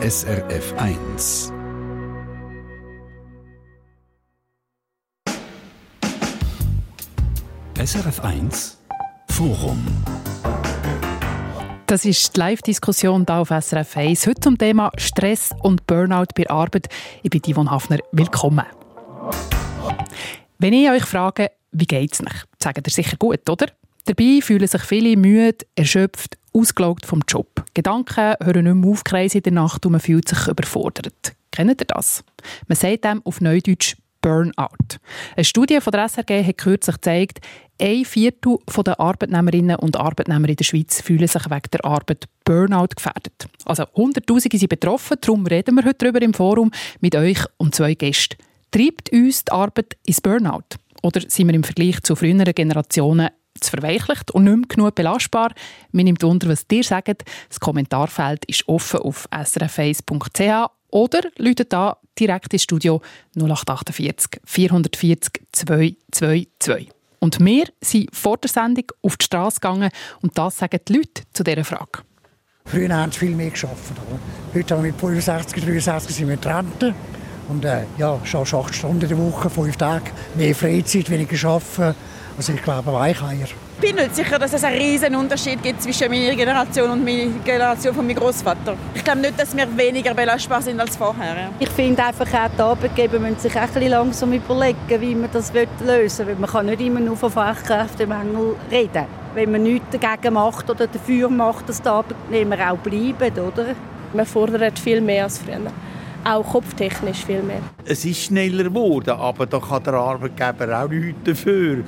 SRF 1. SRF 1 Forum. Das ist die Live-Diskussion hier auf SRF 1. Heute zum Thema Stress und Burnout bei Arbeit. Ich bin Yvonne Hafner. Willkommen. Wenn ich euch frage, wie geht es euch, sagt ihr sicher gut, oder? Dabei fühlen sich viele müde, erschöpft, ausgelaugt vom Job. Gedanken hören nicht mehr auf, in der Nacht und man fühlt sich überfordert. Kennt ihr das? Man sagt dem auf Neudeutsch Burnout. Eine Studie von der SRG hat kürzlich gezeigt, ein Viertel der Arbeitnehmerinnen und Arbeitnehmer in der Schweiz fühlen sich wegen der Arbeit Burnout gefährdet. Also Hunderttausende sind betroffen, darum reden wir heute darüber im Forum mit euch und zwei Gästen. Treibt uns die Arbeit ins Burnout? Oder sind wir im Vergleich zu früheren Generationen zu verweichlicht und nicht mehr genug belastbar? Mir nimmt Wunder, was ihr sagt. Das Kommentarfeld ist offen auf srf1.ch oder läutet da direkt ins Studio 0848 440 222. Und wir sind vor der Sendung auf die Straße gegangen und das sagen die Leute zu dieser Frage. Früher haben sie viel mehr geschafft. Heute haben wir mit 65, 63 sind wir Rente. Und äh, ja, schon acht Stunden in der Woche, fünf Tage, mehr Freizeit, weniger arbeiten. Also ich glaube, Weicheier. Ich bin nicht sicher, dass es einen riesen Unterschied gibt zwischen meiner Generation und meiner Generation von meinem Großvater. Ich glaube nicht, dass wir weniger belastbar sind als vorher. Ich finde einfach auch die Arbeitgeber müssen sich ein bisschen langsam überlegen, wie man das lösen will. man kann nicht immer nur von Fachkräftemangel reden. Wenn man nichts dagegen macht oder dafür macht, dass die Arbeitnehmer auch bleiben, oder? Man fordert viel mehr als früher auch kopftechnisch viel mehr. Es ist schneller geworden, aber da kann der Arbeitgeber auch nichts dafür.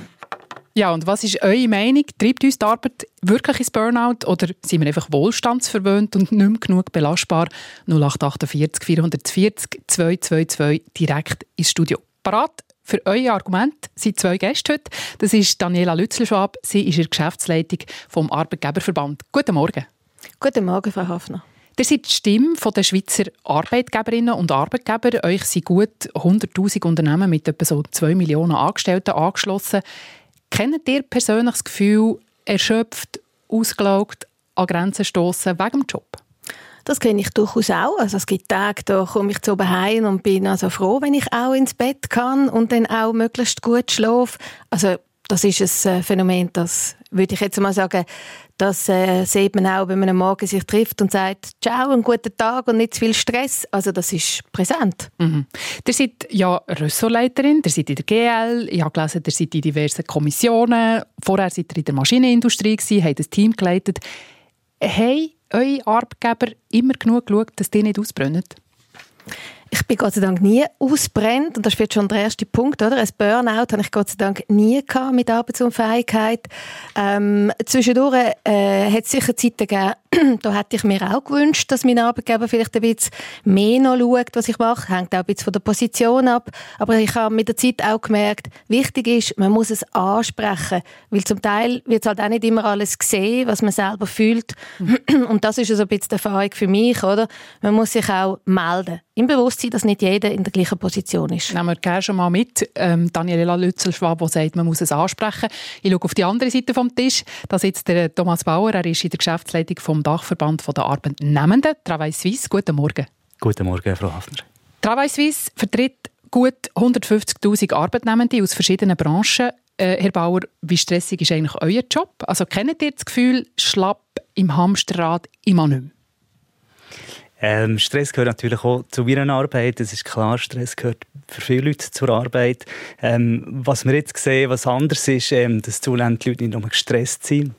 Ja, und was ist eure Meinung? Treibt uns die Arbeit wirklich ins Burnout oder sind wir einfach wohlstandsverwöhnt und nicht mehr genug belastbar? 0848 440 222 direkt ins Studio. Parat für euer Argument sind zwei Gäste heute. Das ist Daniela Lützelschwab. Sie ist in der Geschäftsleitung vom Arbeitgeberverband. Guten Morgen. Guten Morgen, Frau Hafner. Ihr seid die Stimme der Schweizer Arbeitgeberinnen und Arbeitgeber. Euch sind gut 100'000 Unternehmen mit etwa so 2 Millionen Angestellten angeschlossen. Kennt ihr persönlich das Gefühl, erschöpft, ausgelaugt, an Grenzen stoßen wegen dem Job? Das kenne ich durchaus auch. Also es gibt Tage, da komme ich zu heim und bin also froh, wenn ich auch ins Bett kann und dann auch möglichst gut schlafe. Also das ist ein äh, Phänomen, das würde ich jetzt mal sagen, das äh, sieht man auch, wenn man am Morgen sich trifft und sagt, ciao, einen guten Tag und nicht zu viel Stress. Also das ist präsent. Mhm. Ihr seid ja Ressortleiterin, ihr seid in der GL, ich habe gelesen, ihr seid in diversen Kommissionen, vorher seid ihr in der Maschinenindustrie gewesen, habt ein Team geleitet. Haben eure Arbeitgeber immer genug geschaut, dass die nicht ausbrennen? Ich bin Gott sei Dank nie ausbrennt und das ist schon der erste Punkt, oder? Ein Burnout habe ich Gott sei Dank nie gehabt mit Arbeitsunfähigkeit. Ähm, zwischendurch äh, hat es sicher Zeiten gegeben, da hätte ich mir auch gewünscht, dass mein Arbeitgeber vielleicht ein bisschen mehr noch schaut, was ich mache. Hängt auch ein bisschen von der Position ab. Aber ich habe mit der Zeit auch gemerkt, wichtig ist, man muss es ansprechen. Weil zum Teil wird es halt auch nicht immer alles gesehen, was man selber fühlt. Und das ist so also ein bisschen die Erfahrung für mich, oder? Man muss sich auch melden. Im Bewusstsein, dass nicht jeder in der gleichen Position ist. Nehmen wir gerne schon mal mit. Ähm, Daniela Lützel-Schwab, die sagt, man muss es ansprechen. Ich schaue auf die andere Seite vom Tisch. Da sitzt der Thomas Bauer. Er ist in der Geschäftsleitung vom Dachverband der Arbeitnehmenden, Travail Suisse. Guten Morgen. Guten Morgen, Frau Hafner. Travail Suisse vertritt gut 150'000 Arbeitnehmende aus verschiedenen Branchen. Äh, Herr Bauer, wie stressig ist eigentlich euer Job? Also kennt ihr das Gefühl, schlapp im Hamsterrad immer nicht mehr? Ähm, Stress gehört natürlich auch zu meiner Arbeit. Es ist klar, Stress gehört für viele Leute zur Arbeit. Ähm, was wir jetzt sehen, was anders ist, ähm, dass zunehmend die Leute nicht nur gestresst sind,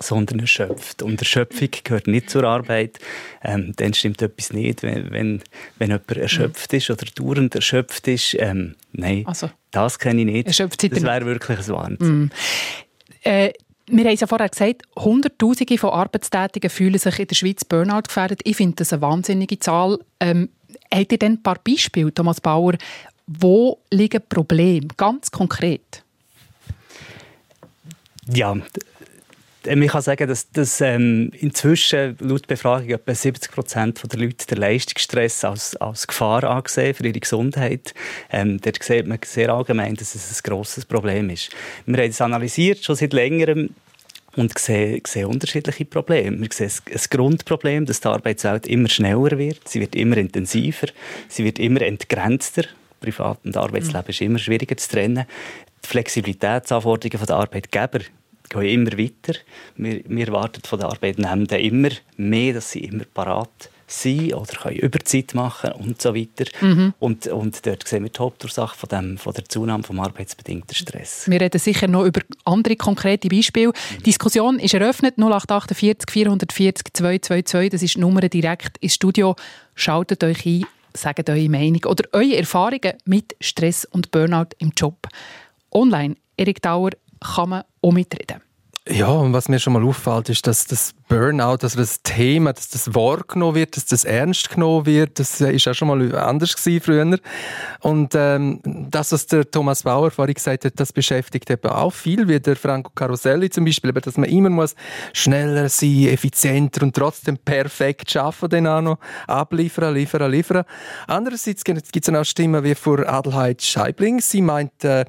sondern erschöpft. Und Erschöpfung gehört nicht zur Arbeit. Ähm, dann stimmt etwas nicht, wenn, wenn, wenn jemand erschöpft ist oder dauernd erschöpft ist. Ähm, nein, also, das kenne ich nicht. Erschöpft das wäre wirklich ein Wahnsinn. Mm. Äh, wir haben es ja vorher gesagt, Hunderttausende von Arbeitstätigen fühlen sich in der Schweiz Burnout gefährdet. Ich finde das eine wahnsinnige Zahl. Ähm, habt ihr denn ein paar Beispiele, Thomas Bauer, wo liegen Probleme, ganz konkret? Ja, ähm, ich kann sagen, dass, dass ähm, inzwischen laut Befragung etwa 70 Prozent der Leute den Leistungsstress als, als Gefahr angesehen für ihre Gesundheit. Ähm, dort sieht man sehr allgemein, dass es ein grosses Problem ist. Wir haben es analysiert schon seit längerem und sehen, sehen unterschiedliche Probleme. Wir sehen ein Grundproblem, dass die Arbeitswelt immer schneller wird, sie wird immer intensiver, sie wird immer entgrenzter. Privat- und Arbeitsleben mhm. ist immer schwieriger zu trennen. Die Flexibilitätsanforderungen der Arbeitgeber gehen immer weiter. Wir, wir erwarten von den Arbeitnehmenden immer mehr, dass sie immer parat sein oder können Überzeit machen und so weiter. Mhm. Und, und dort sehen wir die Hauptursache von, dem, von der Zunahme des arbeitsbedingten Stress. Wir reden sicher noch über andere konkrete Beispiele. Mhm. Die Diskussion ist eröffnet, 0848 440 222, das ist die Nummer direkt ins Studio. Schaltet euch ein, sagt eure Meinung oder eure Erfahrungen mit Stress und Burnout im Job. Online, Erik Dauer, kann man auch mitreden. Ja, und was mir schon mal auffällt, ist, dass das Burnout, also das Thema, dass das wahrgenommen wird, dass das ernst genommen wird, das ist auch schon mal anders gewesen früher. Und ähm, das, was der Thomas Bauer vorhin gesagt hat, das beschäftigt eben auch viel, wie der Franco Caroselli zum Beispiel, dass man immer muss schneller sein, effizienter und trotzdem perfekt schaffen, den auch noch abliefern, liefern, liefern. Andererseits gibt es auch Stimmen wie vor Adelheid Scheibling. Sie meint, äh,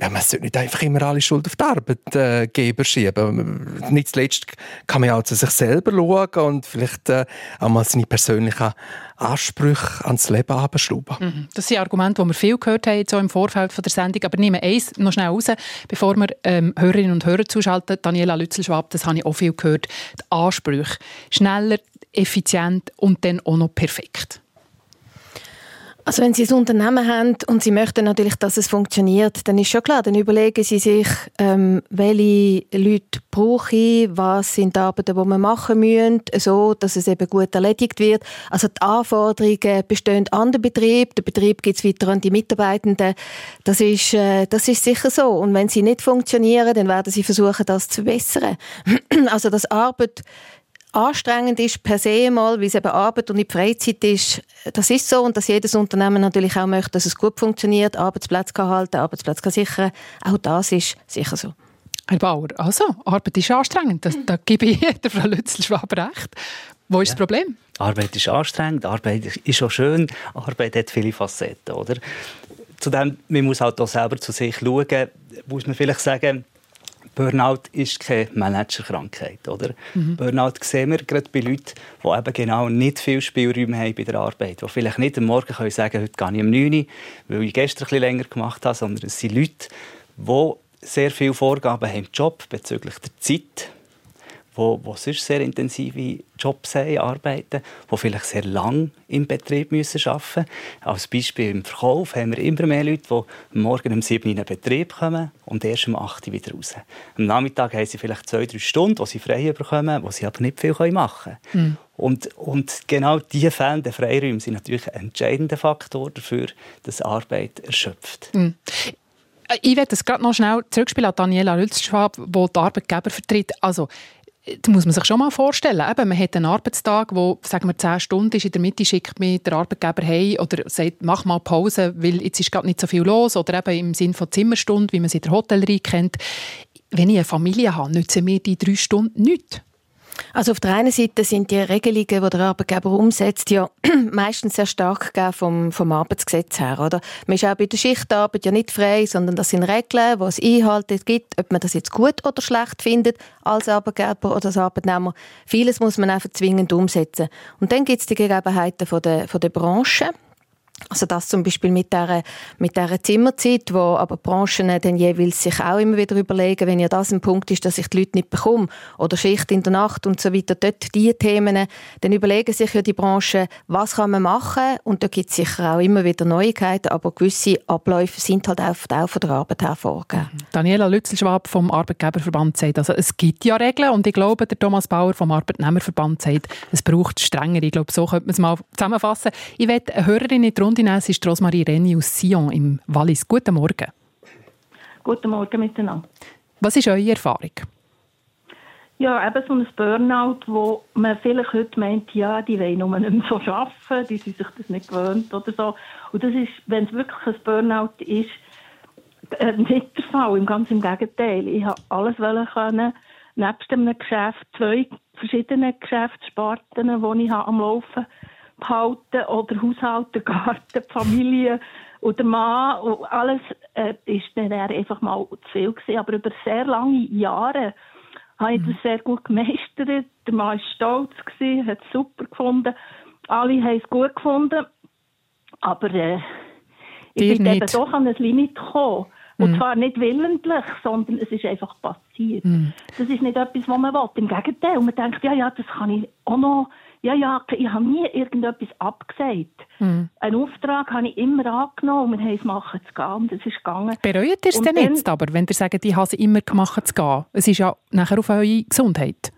ja, man sollte nicht einfach immer alle Schuld auf die Arbeitgeber schieben. Nicht zuletzt kann man ja auch zu sich selber schauen und vielleicht äh, auch mal seine persönlichen Ansprüche ans Leben abschrauben. Mhm. Das sind Argumente, die wir viel gehört haben jetzt im Vorfeld von der Sendung. Aber nehmen eins noch schnell raus, bevor wir ähm, Hörerinnen und Hörer zuschalten. Daniela Lützelschwab, das habe ich auch viel gehört. Die Ansprüche. Schneller, effizient und dann auch noch perfekt. Also wenn Sie ein Unternehmen haben und Sie möchten natürlich, dass es funktioniert, dann ist schon klar, dann überlegen Sie sich, ähm, welche Leute brauche ich, was sind die Arbeiten, die man machen müssen, so, dass es eben gut erledigt wird. Also die Anforderungen bestehen an den Betrieb, der Betrieb gibt es weiter an die Mitarbeitenden. Das ist, äh, das ist sicher so. Und wenn sie nicht funktionieren, dann werden sie versuchen, das zu verbessern. also das Arbeit anstrengend ist per se mal, wie es eben Arbeit und nicht Freizeit ist, das ist so und dass jedes Unternehmen natürlich auch möchte, dass es gut funktioniert, Arbeitsplätze kann halten, Arbeitsplätze kann sichern, auch das ist sicher so. Herr Bauer, also Arbeit ist anstrengend, das, da gebe ich der Frau Lützel-Schwab recht. Wo ist ja. das Problem? Arbeit ist anstrengend, Arbeit ist auch schön, Arbeit hat viele Facetten, oder? Zudem, man muss halt auch selber zu sich schauen, muss man vielleicht sagen, Burnout ist keine Managerkrankheit. Oder? Mhm. Burnout sehen wir gerade bei Leuten, die eben genau nicht viel Spielräume haben bei der Arbeit. Die vielleicht nicht am Morgen können sagen heute gehe ich um 9 Uhr, weil ich gestern ein bisschen länger gemacht habe, sondern es sind Leute, die sehr viele Vorgaben haben im Job bezüglich der Zeit, wo, wo sonst sehr intensive Jobs haben, arbeiten, die vielleicht sehr lang im Betrieb müssen arbeiten müssen. Als Beispiel im Verkauf haben wir immer mehr Leute, die morgen um 7 Uhr in den Betrieb kommen und erst um 8 Uhr wieder raus. Am Nachmittag haben sie vielleicht zwei, drei Stunden, die sie frei bekommen, wo sie aber nicht viel machen können. Mhm. Und, und, genau diese fehlenden Freiräume sind natürlich ein entscheidender Faktor dafür, dass Arbeit erschöpft. Mhm. Ich werde das gerade noch schnell zurückspielen an Daniela Rülzschwab, die die Arbeitgeber vertritt. Also, das muss man sich schon mal vorstellen. Eben, man hat einen Arbeitstag, wo sagen wir 10 Stunden ist, in der Mitte schickt mir der Arbeitgeber hey oder sagt, mach mal Pause, weil jetzt ist gerade nicht so viel los oder eben im Sinn von Zimmerstunde, wie man sie in der Hotellerie kennt. Wenn ich eine Familie habe, nützen mir die drei Stunden nichts. Also auf der einen Seite sind die Regelungen, die der Arbeitgeber umsetzt, ja meistens sehr stark vom, vom Arbeitsgesetz her. Oder? Man ist auch bei der Schichtarbeit ja nicht frei, sondern das sind Regeln, die es Einhalte gibt, ob man das jetzt gut oder schlecht findet als Arbeitgeber oder als Arbeitnehmer. Vieles muss man einfach zwingend umsetzen. Und dann gibt es die Gegebenheiten von der, von der Branche. Also das zum Beispiel mit der, mit der Zimmerzeit, wo aber Branchen dann jeweils sich auch immer wieder überlegen, wenn ja das ein Punkt ist, dass ich die Leute nicht bekomme oder Schicht in der Nacht und so weiter, dort die Themen, dann überlegen sich ja die Branchen, was kann man machen und da gibt es sicher auch immer wieder Neuigkeiten, aber gewisse Abläufe sind halt auch, von der Arbeit her vorgegeben. Daniela Lützelschwab vom Arbeitgeberverband sagt, also es gibt ja Regeln und ich glaube, der Thomas Bauer vom Arbeitnehmerverband sagt, es braucht strengere. Ich glaube, so könnte man es mal zusammenfassen. Ich werde eine Hörerin in Nehmen, es ist Rosmarie Renni aus Sion im Wallis. Guten Morgen. Guten Morgen miteinander. Was ist eure Erfahrung? Ja, eben so ein Burnout, wo man vielleicht heute meint, ja, die wollen nur nicht mehr so arbeiten, die sind sich das nicht gewöhnt oder so. Und das ist, wenn es wirklich ein Burnout ist, äh, nicht der Fall. Im ganz im Gegenteil. Ich habe alles können, nebst einem Geschäft, zwei verschiedene Geschäftssparten, die ich am Laufen habe behalten oder Haushalt, der Garten, die Familie und der Mann und alles äh, ist dann einfach mal zu viel gewesen. Aber über sehr lange Jahre habe ich das sehr gut gemeistert. Der Mann war stolz, gewesen, hat es super gefunden. Alle haben es gut gefunden. Aber äh, Dir ich bin eben nicht. doch an ein Limit gekommen. Und Mhm. zwar nicht willentlich, sondern es ist einfach passiert. Mhm. Das ist nicht etwas, was man will. Im Gegenteil, man denkt, ja, ja, das kann ich auch noch. Ja, ja, ich habe nie irgendetwas abgesagt. Mhm. Einen Auftrag habe ich immer angenommen und wir haben es machen zu gehen und es ist gegangen. Bereut ihr es denn dann- jetzt aber, wenn ihr sagt, ich habe es immer gemacht zu gehen? Es ist ja nachher auf eure Gesundheit.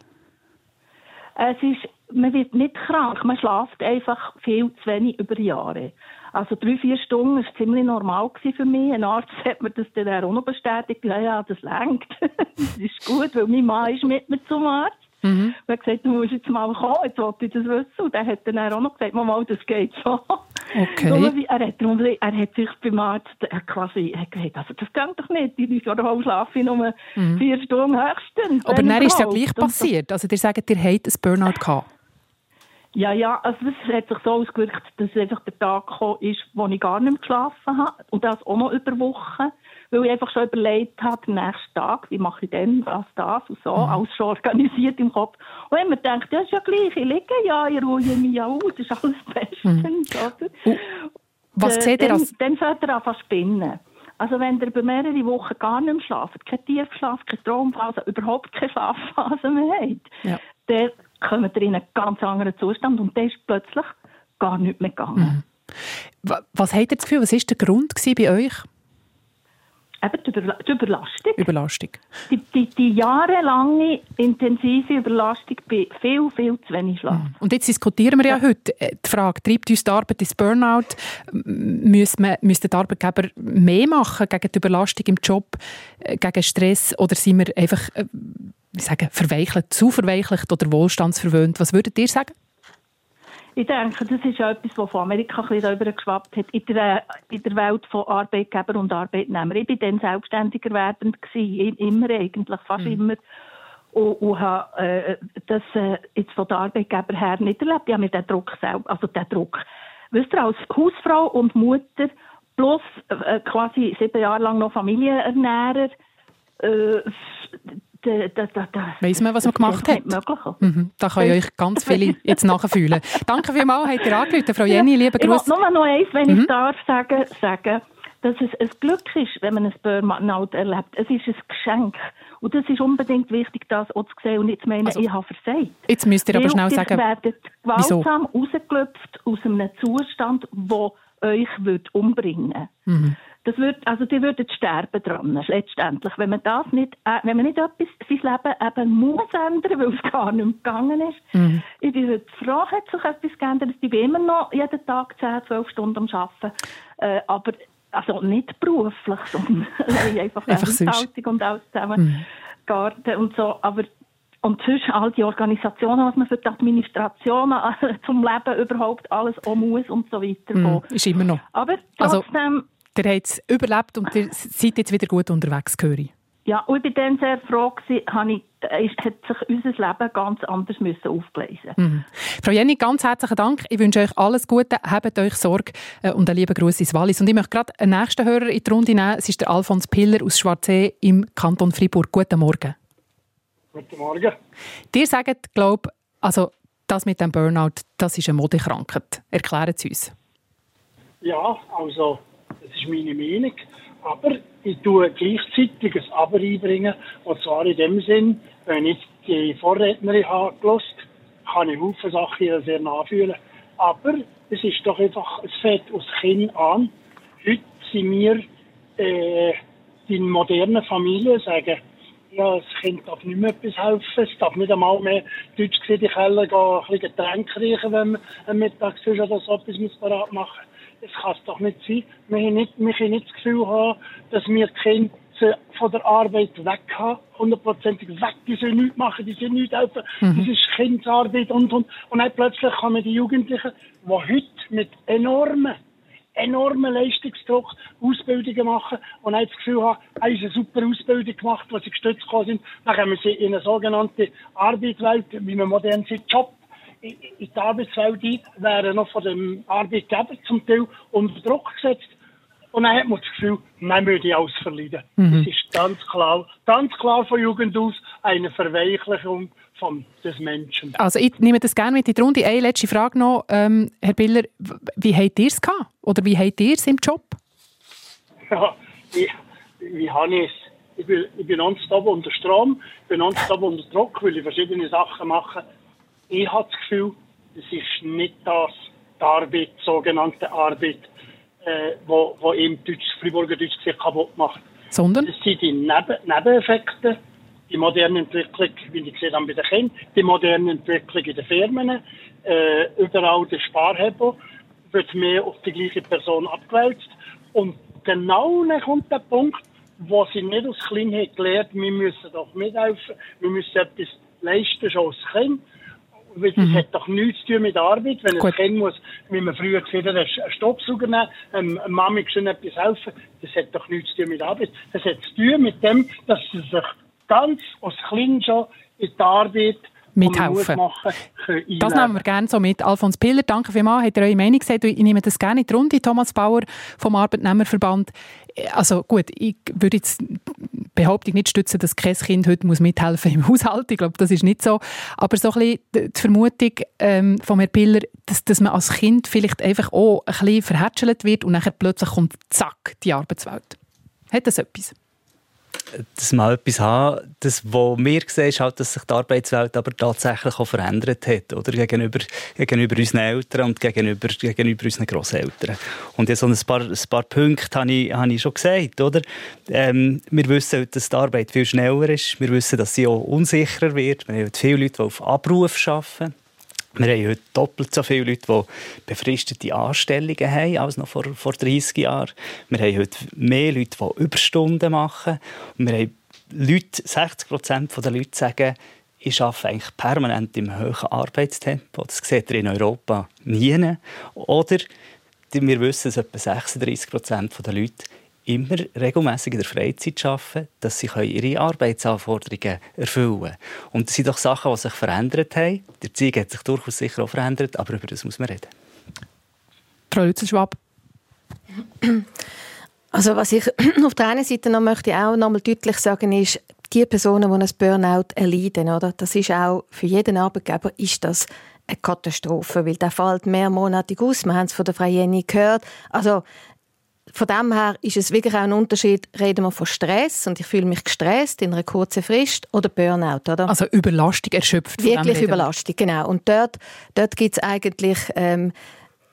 Es ist, man wird nicht krank, man schläft einfach viel zu wenig über Jahre. Also drei, vier Stunden war ziemlich normal für mich. Ein Arzt hat mir das dann auch noch bestätigt. Ja, ja, das lenkt. das ist gut, weil mein Mann ist mit mir zum Arzt. Mhm. Und hat gesagt, du musst jetzt mal kommen, jetzt wollte ich das wissen. Und der hat dann auch noch gesagt, mal, das geht so. Okay. Nur Er, hat, er hat sich beim Arzt äh, quasi er hat gesagt, also das geht doch nicht. In drei Jahren schlafe ich nur Mhm. vier Stunden höchstens. Aber dann ist es ja gleich passiert. Also ihr sagt, ihr habt ein Burnout gehabt. Ja, ja, also das hat sich so ausgewirkt, dass einfach der Tag gekommen ist, wo ich gar nicht mehr geschlafen habe. Und das auch noch über Wochen. Weil ich einfach schon überlegt habe, den nächsten Tag, wie mache ich denn das, das und so, alles schon organisiert im Kopf. Und ich mir gedacht, ja, ist ja gleich, ich liege ja, ich ruhe mich ja aus, das ist alles bestens, oder? Was Äh, seht ihr dann, als... Dann fängt er an zu spinnen. Also wenn ihr über mehrere Wochen gar nicht mehr schlaft, kein Tiefschlaf, keine Traumphase, überhaupt keine Schlafphase mehr habt, Ja. dann kommt ihr in einen ganz anderen Zustand und dann ist plötzlich gar nicht mehr gegangen. Wa- Was habt ihr das Gefühl, was war der Grund bei euch? Eben die, Überla die Überlastung. Überlastung. Die, die, die jahrelange intensive Überlastung bei viel, viel zu wenig Schlaf. Und jetzt diskutieren wir ja, heute äh, die Frage, treibt uns die Arbeit ins Burnout? Müssen Müssten die Arbeitgeber mehr machen gegen die Überlastung im Job, äh, gegen Stress? Oder sind wir einfach äh, wie sagen, verweichelt, zu verweichlicht oder wohlstandsverwöhnt? Was würdet ihr sagen? Ich denke, das ist etwas, was von Amerika ein bisschen darüber geschwappt hat, in der, in der Welt von Arbeitgeber und Arbeitnehmer. Ich war dann selbstständig erwerbend, gewesen, immer eigentlich, fast immer. Und, und habe äh, das äh, jetzt von den Arbeitgeber her nicht erlebt. Ich habe mir den Druck selber, also den Druck, wisst ihr, als Hausfrau und Mutter plus äh, quasi sieben Jahre lang noch Familienernährer, äh, da, da, da, da, Weiss man, was man das gemacht hat? Mhm, da können euch ganz viele jetzt nachfühlen. Danke vielmals, habt ihr angerufen. Frau Jenny, liebe Ich Grüße. will nur noch eins, wenn Mhm. ich darf sagen, sagen, dass es ein Glück ist, wenn man ein Burnout erlebt. Es ist ein Geschenk. Und das ist unbedingt wichtig, das auch zu sehen und nicht zu meinen, ich habe versagt. Jetzt müsst ihr aber Weil schnell ihr sagen, werdet wieso? gewaltsam rausgelöpft aus einem Zustand, der euch wird umbringen Mhm. Das wird, also die würden sterben dran, letztendlich. Wenn man das nicht, äh, wenn man nicht etwas, sein Leben eben muss ändern, weil es gar nicht mehr gegangen ist. Mhm. Ich bin heute froh, hat sich etwas geändert. Ich bin immer noch jeden Tag 10, 12 Stunden am Arbeiten. Äh, aber, also nicht beruflich, sondern einfach, Einfach. Haushaltung und alles zusammen. Mhm. Garten und so. Aber, und sonst all die Organisationen, was man für die Administration zum Leben überhaupt alles auch muss und so weiter. Mhm, ist immer noch. Aber Also- trotzdem, Ihr habt es überlebt und ihr seid jetzt wieder gut unterwegs, höre ich. ja, und ich bin dann sehr froh habe ich, äh, ist- hat sich unser Leben ganz anders müssen aufgleisen. Mhm. Frau Jenny, ganz herzlichen Dank. Ich wünsche euch alles Gute, habt euch Sorge äh, und einen lieben Gruß ins Wallis. Und ich möchte gerade einen nächsten Hörer in die Runde nehmen. Es ist der Alfons Piller aus Schwarzsee im Kanton Fribourg. Guten Morgen. Guten Morgen. Ihr sagt, glaube also das mit dem Burnout, das ist eine Modekrankheit. Erklären Sie uns. Ja, also, ist meine Meinung. Aber ich tue gleichzeitig ein Aber einbringen. Und zwar in dem Sinn, wenn ich die Vorrednerin habe kann ich viele Sachen sehr nachfühlen. Aber es ist doch einfach, es fängt aus Kind an. Heute sind wir äh, die modernen Familien, sagen, ja, das Kind darf nicht mehr etwas helfen, es darf nicht einmal mehr deutsch gesehen in die Keller gehen, ein bisschen Getränke riechen, wenn man am Mittag oder so etwas parat machen Das kann es doch nicht sein. Wir können nicht, wir können nicht das Gefühl haben, dass wir Kinder von der Arbeit weg haben, hundertprozentig weg, die sollen nichts machen, die sollen nichts helfen, Mhm. das ist Kindsarbeit und, und, und dann plötzlich kommen die Jugendlichen, die heute mit enormen enormen Leistungsdruck Ausbildungen machen und haben das Gefühl haben, haben sie eine super Ausbildung gemacht, wo sie gestützt sind. Dann kommen sie in eine sogenannte Arbeitswelt, wie man modern sagt, Job. In die Arbeitswelt ein, werden noch von dem Arbeitgeber zum Teil unter Druck gesetzt. Und dann hat man das Gefühl, man würde alles verleiden. Mhm. Das ist ganz klar, ganz klar von Jugend aus eine Verweichlichung von des Menschen. Also ich nehme das gerne mit in die Runde. Eine letzte Frage noch. Ähm, Herr Biller, wie habt ihr es gehabt? Oder wie habt ihr es im Job? Ja, wie, wie habe ich es? Ich bin, ich bin nonstop unter Strom, ich bin nonstop unter Druck, weil ich verschiedene Sachen mache. Ich habe das Gefühl, das ist nicht das, die Arbeit, die sogenannte Arbeit, äh, wo, wo eben Deutsch, Friburger Deutsch sehr kaputt macht. Sondern? Das sind die Neben Nebeneffekte, die moderne Entwicklung, wie ich gesehen habe bei den Kindern, die moderne Entwicklung in den Firmen, äh, überall der Sparhebel wird mehr auf die gleiche Person abgewälzt. Und genau dann kommt der Punkt, wo sie nicht aus Kleinheit gelernt, wir müssen doch mithelfen, wir müssen etwas leisten, schon als Kind. Weil Das Mhm. hat doch nichts zu tun mit Arbeit. Wenn Gut. ein Kind muss, wie man früher gesagt hat, einen Stoppsauger nehmen, ähm, Mami schon etwas helfen, das hat doch nichts zu tun mit Arbeit. Das hat zu tun mit dem, dass sie sich ganz aus klein schon in die Arbeit Mithelfen. machen, Das nehmen wir gerne so mit. Alfons Piller, danke vielmals. Habt ihr eure Meinung gesagt? Ich nehme das gerne in die Runde. Thomas Bauer vom Arbeitnehmerverband. Also gut, ich würde jetzt Behauptung nicht stützen, dass kein Kind heute muss mithelfen im Haushalt. Ich glaube, das ist nicht so. Aber so ein bisschen die Vermutung ähm, von Herrn Piller, dass, dass man als Kind vielleicht einfach auch ein bisschen verhätschelt wird und nachher plötzlich kommt zack die Arbeitswelt. Hat das etwas? Dass wir etwas haben, das, was wir sehen, ist halt, dass sich die Arbeitswelt aber tatsächlich auch verändert hat, oder? Gegenüber, gegenüber unseren Eltern und gegenüber, gegenüber unseren Grosseltern. Und ja, so ein paar, ein paar Punkte habe ich, habe ich schon gesagt, oder? Ähm, wir wissen, dass die Arbeit viel schneller ist. Wir wissen, dass sie auch unsicherer wird. Wir haben viele Leute, die auf Abruf arbeiten. Wir haben heute doppelt so viele Leute, die befristete Anstellungen haben als noch vor, vor 30 Jahren. Wir haben heute mehr Leute, die Überstunden machen. Und wir haben Leute, 60 Prozent der Leute sagen, ich arbeite eigentlich permanent im hohen Arbeitstempo. Das seht ihr in Europa nie. Oder wir wissen, dass etwa 36 Prozent der Leute immer regelmäßig in der Freizeit arbeiten, dass sie ihre Arbeitsanforderungen erfüllen können. Und das sind doch Sachen, die sich verändert haben. Die Erziehung hat sich durchaus sicher auch verändert, aber über das muss man reden. Frau Lützelschwab. Also was ich auf der einen Seite noch möchte auch noch mal deutlich sagen ist, die Personen, die ein Burnout erleiden, oder, das ist auch für jeden Arbeitgeber ist das eine Katastrophe, weil der fällt mehrmonatig aus. Wir haben es von der Frau Jenny gehört. Also von dem her ist es wirklich auch ein Unterschied, reden wir von Stress und ich fühle mich gestresst in einer kurzen Frist oder Burnout, oder? Also Überlastung erschöpft. Wirklich. Überlastung, genau. Und dort, dort gibt es eigentlich ähm,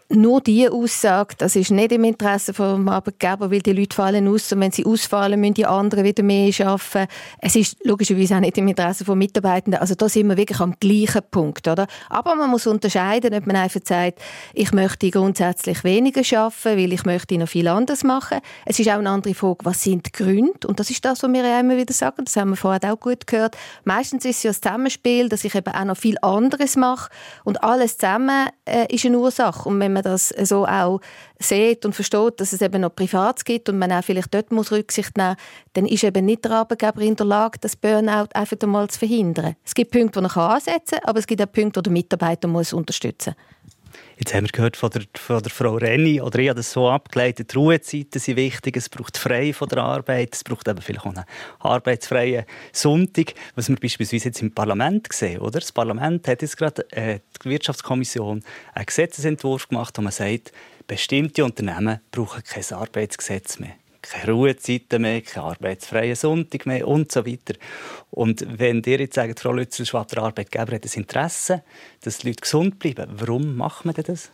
nur die Aussage, das ist nicht im Interesse des Arbeitgeber, weil die Leute fallen aus und wenn sie ausfallen, müssen die anderen wieder mehr arbeiten. Es ist logischerweise auch nicht im Interesse von Mitarbeitenden. Also da sind wir wirklich am gleichen Punkt, oder? Aber man muss unterscheiden, ob man einfach sagt, ich möchte grundsätzlich weniger arbeiten, weil ich möchte noch viel anderes machen. Es ist auch eine andere Frage, was sind die Gründe? Und das ist das, was wir ja immer wieder sagen. Das haben wir vorher auch gut gehört. Meistens ist es ja das Zusammenspiel, dass ich eben auch noch viel anderes mache und alles zusammen äh, ist eine Ursache. Und wenn man das so auch sieht und versteht, dass es eben noch Privates gibt und man auch vielleicht dort muss Rücksicht nehmen dann ist eben nicht der Arbeitgeber in der Lage, das Burnout einfach einmal zu verhindern. Es gibt Punkte, die er ansetzen kann, aber es gibt auch Punkte, die der Mitarbeiter muss unterstützen Jetzt haben wir gehört von der, von der Frau Renny, oder ich habe das so abgeleitet, Ruhezeiten sind wichtig, es braucht frei von der Arbeit, es braucht eben vielleicht auch einen arbeitsfreien Sonntag, was wir beispielsweise jetzt im Parlament sehen, oder? Das Parlament hat jetzt gerade, äh, die Wirtschaftskommission, einen Gesetzesentwurf gemacht, wo man sagt, bestimmte Unternehmen brauchen kein Arbeitsgesetz mehr keine Ruhezeiten mehr, keinen arbeitsfreien Sonntag mehr und so weiter. Und wenn ihr jetzt sagt, Frau Lützelschwab, der Arbeitgeber hat das Interesse, dass die Leute gesund bleiben, warum macht man denn das?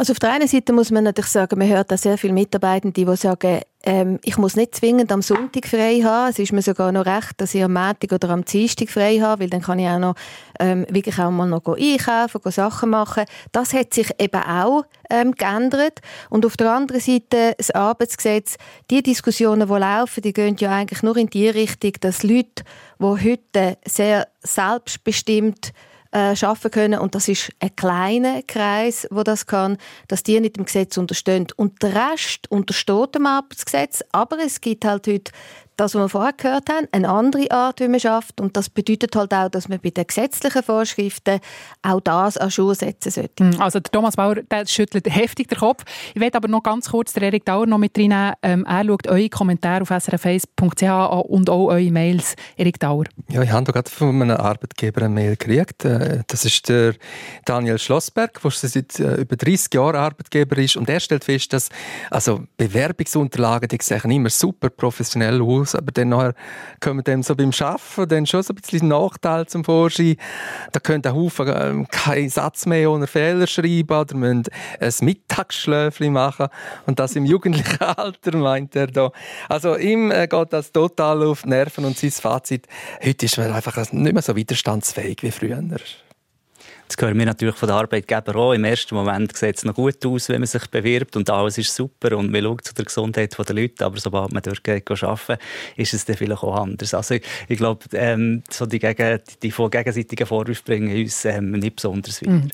Also auf der einen Seite muss man natürlich sagen, man hört auch sehr viele Mitarbeitende, die sagen, ähm, ich muss nicht zwingend am Sonntag frei haben. Es ist mir sogar noch recht, dass ich am Montag oder am Dienstag frei habe, weil dann kann ich auch noch ähm, wirklich auch mal noch einkaufen, go Sachen machen. Das hat sich eben auch ähm, geändert. Und auf der anderen Seite das Arbeitsgesetz, die Diskussionen, die laufen, die gehen ja eigentlich nur in die Richtung, dass Leute, die heute sehr selbstbestimmt äh, schaffen können. Und das ist ein kleiner Kreis, wo das kann, dass die nicht im Gesetz unterstehen. Und der Rest untersteht dem Arbeitsgesetz, aber es gibt halt heute das, was wir vorher gehört haben, eine andere Art, wie man schafft. Und das bedeutet halt auch, dass man bei den gesetzlichen Vorschriften auch das an Schuhe setzen sollte. Hm, also der Thomas Bauer der schüttelt heftig den Kopf. Ich werde aber noch ganz kurz den Erik Dauer noch mit reinnehmen. Ähm, er schaut eure Kommentare auf srf1.ch an und auch eure Mails. Erik Dauer. Ja, ich habe gerade von einem Arbeitgeber eine Mail gekriegt. Äh, das ist der Daniel Schlossberg, der seit äh, über 30 Jahren Arbeitgeber ist. Und er stellt fest, dass also Bewerbungsunterlagen, die sehen immer super professionell aus, aber dann nachher kommen dem so beim Arbeiten dann schon so ein bisschen Nachteil zum Vorschein. Da können ein Haufen äh, keinen Satz mehr ohne Fehler schreiben oder müssen ein Mittagsschläfchen machen. Und das im jugendlichen Alter, meint er da. Also ihm äh, geht das total auf die Nerven und sein Fazit, heute ist man einfach nicht mehr so widerstandsfähig wie früher. Das hören wir natürlich von den Arbeitgebern auch. Im ersten Moment sieht es noch gut aus, wenn man sich bewirbt und alles ist super und man schaut zu der Gesundheit der Leute, aber sobald man dort geht arbeiten, ist es dann vielleicht auch anders. Also ich, ich glaube, ähm, so die, gegen, die gegenseitigen Vorwürfe bringen uns ähm, nicht besonders weiter. Mhm.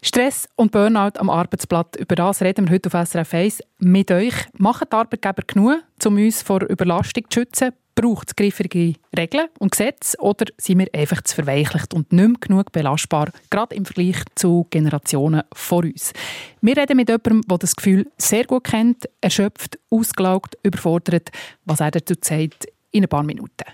Stress und Burnout am Arbeitsplatz, über das reden wir heute auf SRF 1 mit euch. Machen die Arbeitgeber genug, um uns vor Überlastung zu schützen? Braucht es griffige Regeln und Gesetze oder sind wir einfach zu verweichlicht und nicht mehr genug belastbar, gerade im Vergleich zu Generationen vor uns? Wir reden mit jemandem, der das Gefühl sehr gut kennt, erschöpft, ausgelaugt, überfordert, was er dazu sagt, in ein paar Minuten.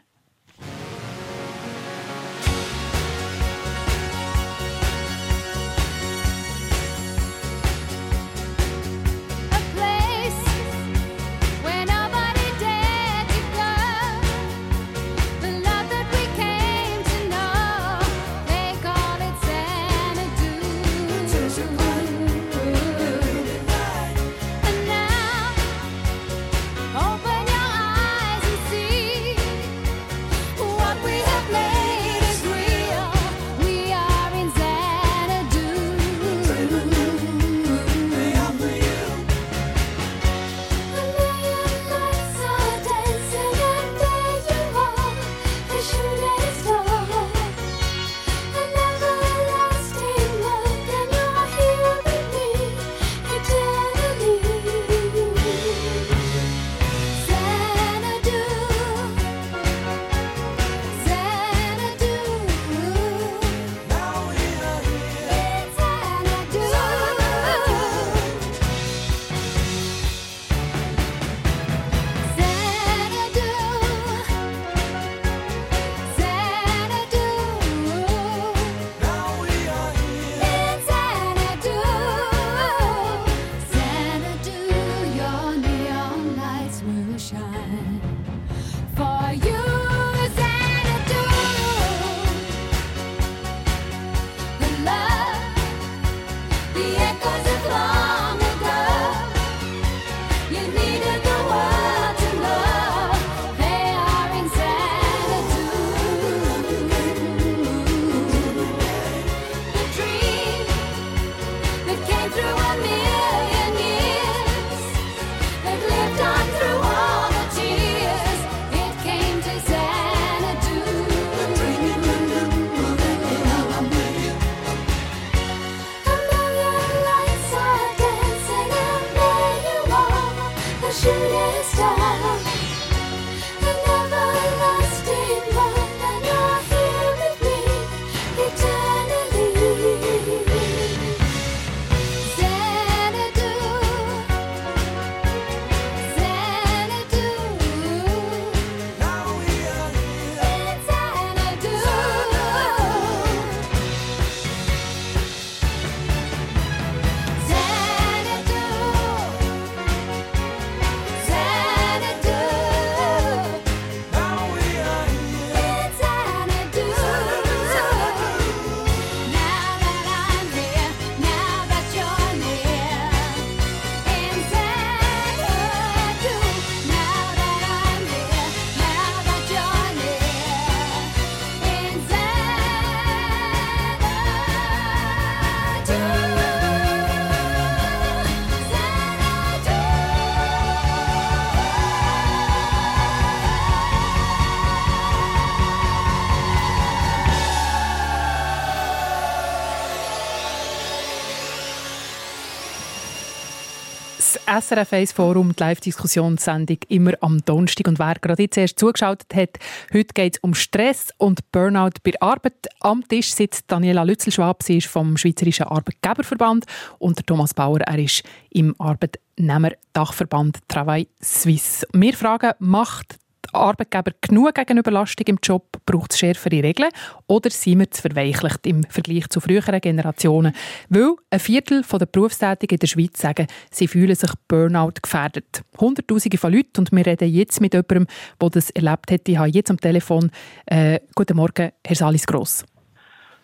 SRF 1 Forum, die Live-Diskussionssendung, immer am Donnerstag. Und wer gerade jetzt erst zugeschaltet hat, heute geht es um Stress und Burnout bei Arbeit. Am Tisch sitzt Daniela Lützelschwab, sie ist vom Schweizerischen Arbeitgeberverband und der Thomas Bauer, er ist im Arbeitnehmerdachverband Travail Suisse. Wir fragen, macht Arbeitgeber genug gegen Überlastung im Job? Braucht es schärfere Regeln? Oder sind wir zu verweichlicht im Vergleich zu früheren Generationen? Weil ein Viertel der Berufstätigen in der Schweiz sagen, sie fühlen sich Burnout gefährdet. Hunderttausende von Leuten und wir reden jetzt mit jemandem, der das erlebt hat. Ich habe jetzt am Telefon äh, «Guten Morgen, Herr Salis Gross».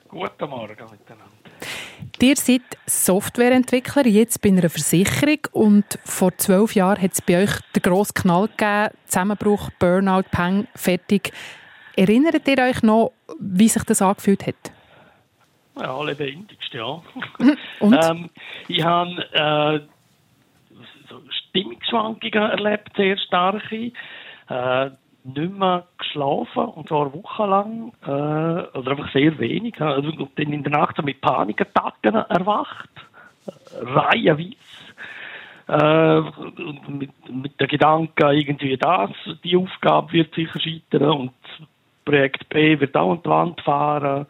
Guten Morgen miteinander. Ihr seid Softwareentwickler, jetzt bei einer Versicherung und vor zwölf Jahren hat es bei euch den grossen Knall gegeben, Zusammenbruch, Burnout, Peng, fertig. Erinnert ihr euch noch, wie sich das angefühlt hat? Ja, lebendigst, ja. Und? ähm, ich habe äh, so Stimmungsschwankungen erlebt, sehr starke. Äh, nicht mehr geschlafen, und zwar wochenlang, äh, oder einfach sehr wenig. Also, und dann in der Nacht so mit Panikattacken erwacht, reihenweise. Äh, mit, mit der Gedanke, irgendwie das, die Aufgabe wird sicher scheitern und Projekt B wird auch an die Wand fahren,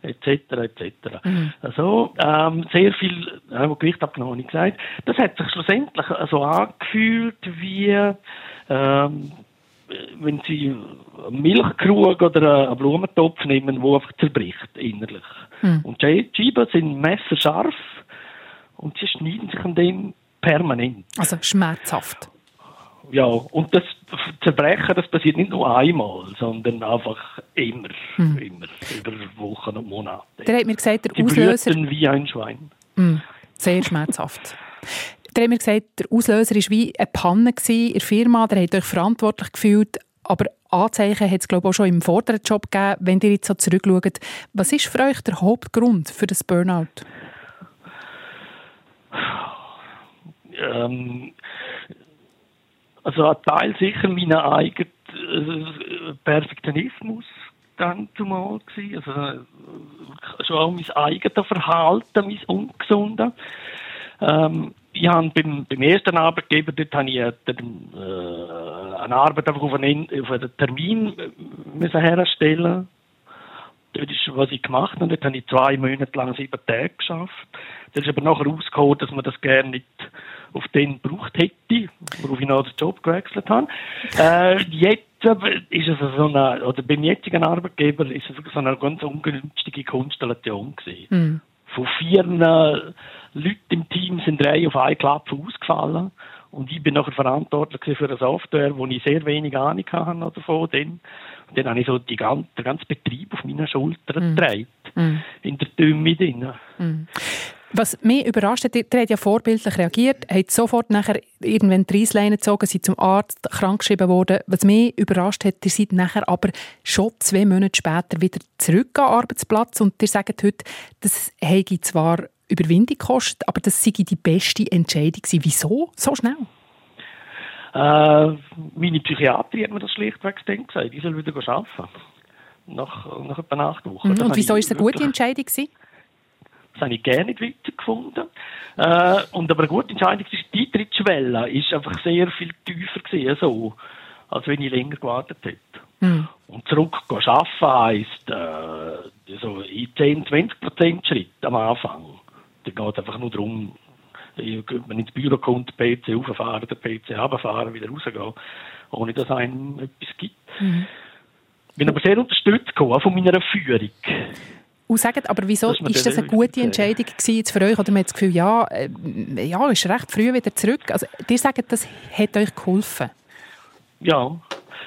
etc. etc. Mhm. Also ähm, sehr viel äh, Gewicht abgenommen, habe ich gesagt. Das hat sich schlussendlich so angefühlt wie ähm, wenn Sie einen Milchkrug oder einen Blumentopf nehmen, der einfach zerbricht innerlich. Hm. Und die Scheiben sind messerscharf und sie schneiden sich an dem permanent. Also schmerzhaft. Ja, und das Zerbrechen, das passiert nicht nur einmal, sondern einfach immer, Hm. immer, über Wochen und Monate. Der hat mir gesagt, der Die Auslöser... blühten wie ein Schwein. Mm, sehr schmerzhaft. Der hat mir gesagt, der Auslöser war wie eine Panne in der Firma. Der hat euch verantwortlich gefühlt. Aber Anzeichen hat es, glaube ich, auch schon im vorderen Job gegeben. Wenn ihr jetzt so zurückschaut, was ist für euch der Hauptgrund für das Burnout? ähm, also ein Teil sicher meiner eigenen äh, Perfektionismus dann zumal gewesen. Also äh, schon auch mein eigenes Verhalten, mein Ungesunde. Ähm, ich habe beim, beim ersten Arbeitgeber, dort habe ich äh, äh, eine Arbeit einfach auf einen, auf einen Termin äh, müssen herstellen das ist, was ich gemacht habe. Dort habe ich zwei Monate lang sieben Tage geschafft. Das ist aber nachher rausgekommen, dass man das gerne nicht auf den gebraucht hätte, worauf ich noch den Job gewechselt habe. Äh, jetzt ist es so eine, oder beim jetzigen Arbeitgeber ist es so eine ganz ungünstige Konstellation gewesen. Hm. Von vier äh, Leuten im Team sind drei auf einen Klapp ausgefallen. Und ich bin nachher verantwortlich für eine Software, wo ich sehr wenig Ahnung hatte davon. Dann. Und dann habe ich so die ganze, den ganzen Betrieb auf meinen Schultern Mhm. getragen. Mhm. In der Dümme drin. Mhm. Was mich überrascht hat, ihr habt ja vorbildlich reagiert, habt sofort nachher irgendwann die Reissleine gezogen, seid zum Arzt krankgeschrieben worden. Was mich überrascht hat, ihr seid nachher aber schon zwei Monate später wieder zurück am Arbeitsplatz und ihr sagt heute, das hätte zwar Überwindung gekostet, aber das sei die beste Entscheidung gewesen. Wieso so schnell? Äh, meine Psychiaterin hat mir das schlichtweg gesagt. Ich soll wieder arbeiten. Nach, nach etwa acht Wochen. Mhm. Und wieso ist es eine gute Entscheidung gewesen? Das habe ich gerne nicht witzig gefunden. Äh, und aber eine gute Entscheidung ist, die Eintrittsschwelle ist einfach sehr viel tiefer gewesen, so, als wenn ich länger gewartet hätte. Mhm. Und zurück arbeiten heisst, äh, so in 10, 20 Prozent Schritt am Anfang. Da geht es einfach nur darum, wenn man ins Büro kommt, PC rauffahren, den PC runterfahren, wieder rausgehen, ohne dass einem etwas gibt. Mhm. bin aber sehr unterstützt gekommen, von meiner Führung. Und sagt, aber wieso man ist das eine gute Entscheidung jetzt für euch? Oder man hat das Gefühl, ja, äh, ja, ist recht früh wieder zurück. Also, ihr sagt, das hat euch geholfen. Ja,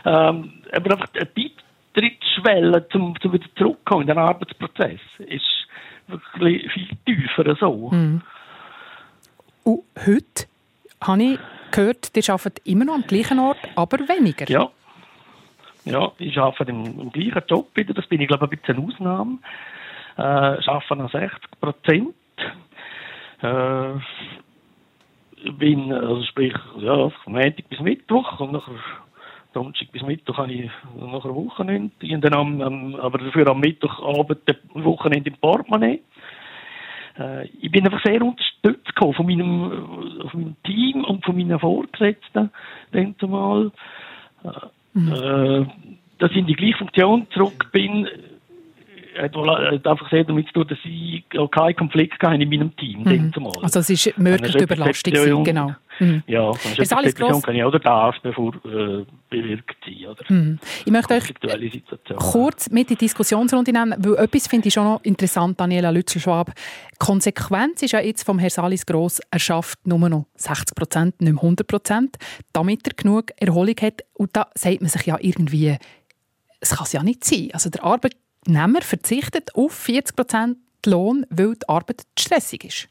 ähm, aber einfach die Eintrittsschwelle zum, zum wieder zurückkommen in den Arbeitsprozess ist wirklich viel tiefer so. Mhm. Und heute habe ich gehört, ihr arbeitet immer noch am gleichen Ort, aber weniger. Ja. Ja, ich arbeite im, im gleichen Job wieder, das bin ich glaube ich ein bisschen eine Ausnahme. Äh, arbeite noch 60 Prozent. Äh, bin, also sprich, ja, von Montag bis Mittwoch und nachher Donnerstag bis Mittwoch habe ich nachher ein Wochenende. Und dann am, am, aber dafür am Mittwochabend ein Wochenende im Portemonnaie. äh, ich bin einfach sehr unterstützt von meinem, äh, von meinem Team und von meinen Vorgesetzten, dann zumal, äh, mhm. äh, dass ich in die gleiche Funktion zurück bin, hat einfach sehr damit zu tun, dass ich keinen Konflikt hatte in meinem Team. Mhm. Also es ist möglich Überlastung, genau. Mhm. Ja, von Situation kann ich auch das bevor äh, bewirkt sein. Oder? Mhm. Ich möchte euch kurz mit in die Diskussionsrunde nehmen, weil etwas finde ich schon noch interessant, Daniela Lützel-Schwab. Die Konsequenz ist ja jetzt vom Herrn Salis Gross, er schafft nur noch 60 Prozent, nicht mehr 100 Prozent, damit er genug Erholung hat. Und da sagt man sich ja irgendwie, es kann es ja nicht sein. Also der Arbeitnehmer verzichtet auf 40 Prozent Lohn, weil die Arbeit stressig ist.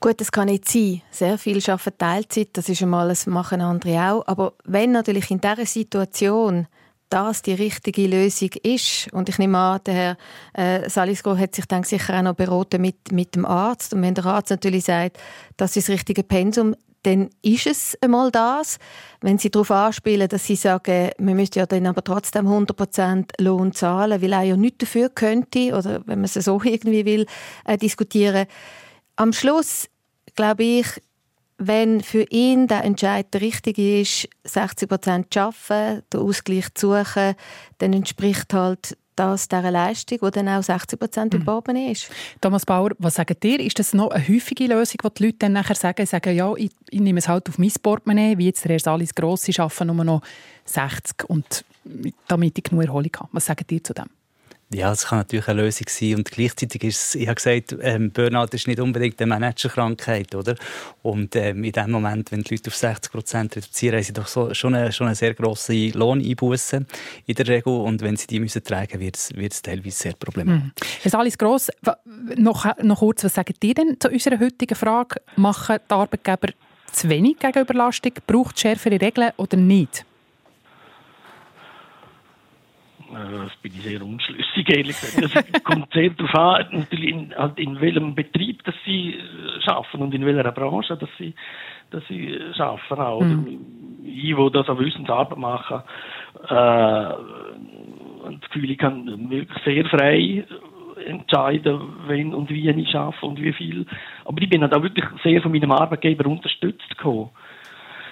Gut, das kann nicht sein. Sehr viele arbeiten Teilzeit, das ist einmal, das machen andere auch. Aber wenn natürlich in dieser Situation das die richtige Lösung ist, und ich nehme an, der Herr äh, Salisco hat sich dann sicher auch noch beraten mit, mit dem Arzt, und wenn der Arzt natürlich sagt, das ist das richtige Pensum, dann ist es einmal das. Wenn Sie darauf anspielen, dass Sie sagen, man müsste ja dann aber trotzdem 100% Lohn zahlen, weil er ja nichts dafür könnte, oder wenn man es so irgendwie will, äh, diskutieren, am Schluss glaube ich, wenn für ihn der Entscheid der richtige ist, 60 Prozent zu arbeiten, den Ausgleich zu suchen, dann entspricht halt das dieser Leistung, die dann auch 60 Prozent mhm. überhaupt ist. Thomas Bauer, was sagt ihr? Ist das noch eine häufige Lösung, die die Leute dann nachher sagen, sagen ja, ich, ich nehme es halt auf mein Portemonnaie, wie jetzt der Herr Salis Gross, ich arbeite nur noch 60 und damit ich genug Erholung habe. Was sagt ihr zu dem? Ja, das kann natürlich eine Lösung sein. Und gleichzeitig ist es, ich habe gesagt, ähm, Burnout ist nicht unbedingt eine Managerkrankheit, oder? Und ähm, in dem Moment, wenn die Leute auf 60 Prozent reduzieren, haben sie doch so, schon, eine, schon eine sehr grosse Lohneinbuße in der Regel. Und wenn sie die müssen tragen, es, wird es teilweise sehr problematisch. Mhm. Herr Salis Gross, noch, noch kurz, was sagt ihr denn zu unserer heutigen Frage? Machen die Arbeitgeber zu wenig gegen Überlastung? Braucht es schärfere Regeln oder nicht? Äh, das bin ich sehr unschlüssig, ehrlich gesagt. Es kommt sehr darauf an, natürlich in, halt in welchem Betrieb dass sie äh, arbeiten und in welcher Branche dass sie, dass sie äh, arbeiten. Auch. Mhm. Ich, wo das an Wissensarbeit mache, äh, und das Gefühl, ich kann wirklich sehr frei entscheiden, wenn und wie ich arbeite und wie viel. Aber ich bin da wirklich sehr von meinem Arbeitgeber unterstützt gekommen.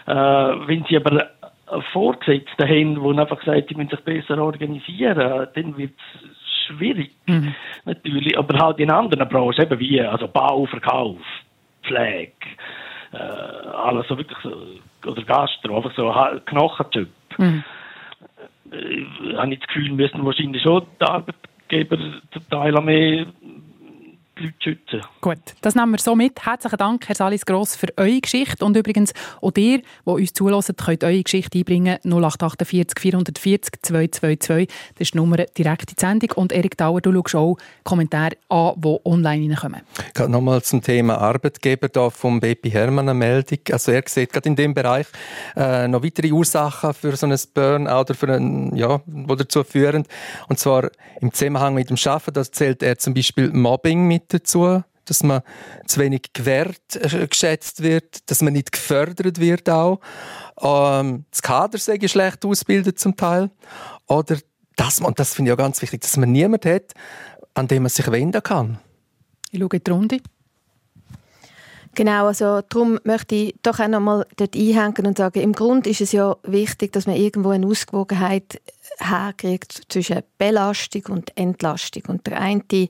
Äh, wenn sie aber Vorgesetzten haben, die einfach sagen, die müssen sich besser organisieren, dann wird es schwierig. Mhm. Natürlich. Aber halt in anderen Branchen, eben wie also Bau, Verkauf, Pflege, äh, alles so wirklich so, oder Gastro, einfach so Knochentyp. Mhm. Äh, habe ich das Gefühl, müssen wahrscheinlich schon die Arbeitgeber zum Teil mehr Leute schützen. Gut, das nehmen wir so mit. Herzlichen Dank, Herr Salis Gross, für eure Geschichte. Und übrigens auch ihr, die uns zuhören, könnt eure Geschichte einbringen. 0848 440 222. Das ist die Nummer direkt in die Sendung. Und Erik Dauer, du schaust auch Kommentare an, die online reinkommen. Gerade nochmal zum Thema Arbeitgeber da vom Bepi Hermann eine Meldung. Also er sieht gerade in dem Bereich äh, noch weitere Ursachen für so ein Burnout oder für einen, ja, wo dazu führen. Und zwar im Zusammenhang mit dem Schaffen, das zählt er zum Beispiel Mobbing mit dazu, dass man zu wenig gewährt äh, geschätzt wird, dass man nicht gefördert wird auch. Ähm, das Kader sei schlecht ausgebildet zum Teil. Oder dass man, das finde ich auch ganz wichtig, dass man niemanden hat, an dem man sich wenden kann. Ich schaue in die Runde. Genau, also darum möchte ich doch auch noch mal dort einhängen und sagen, im Grunde ist es ja wichtig, dass man irgendwo eine Ausgewogenheit herkriegt zwischen Belastung und Entlastung. Und der eine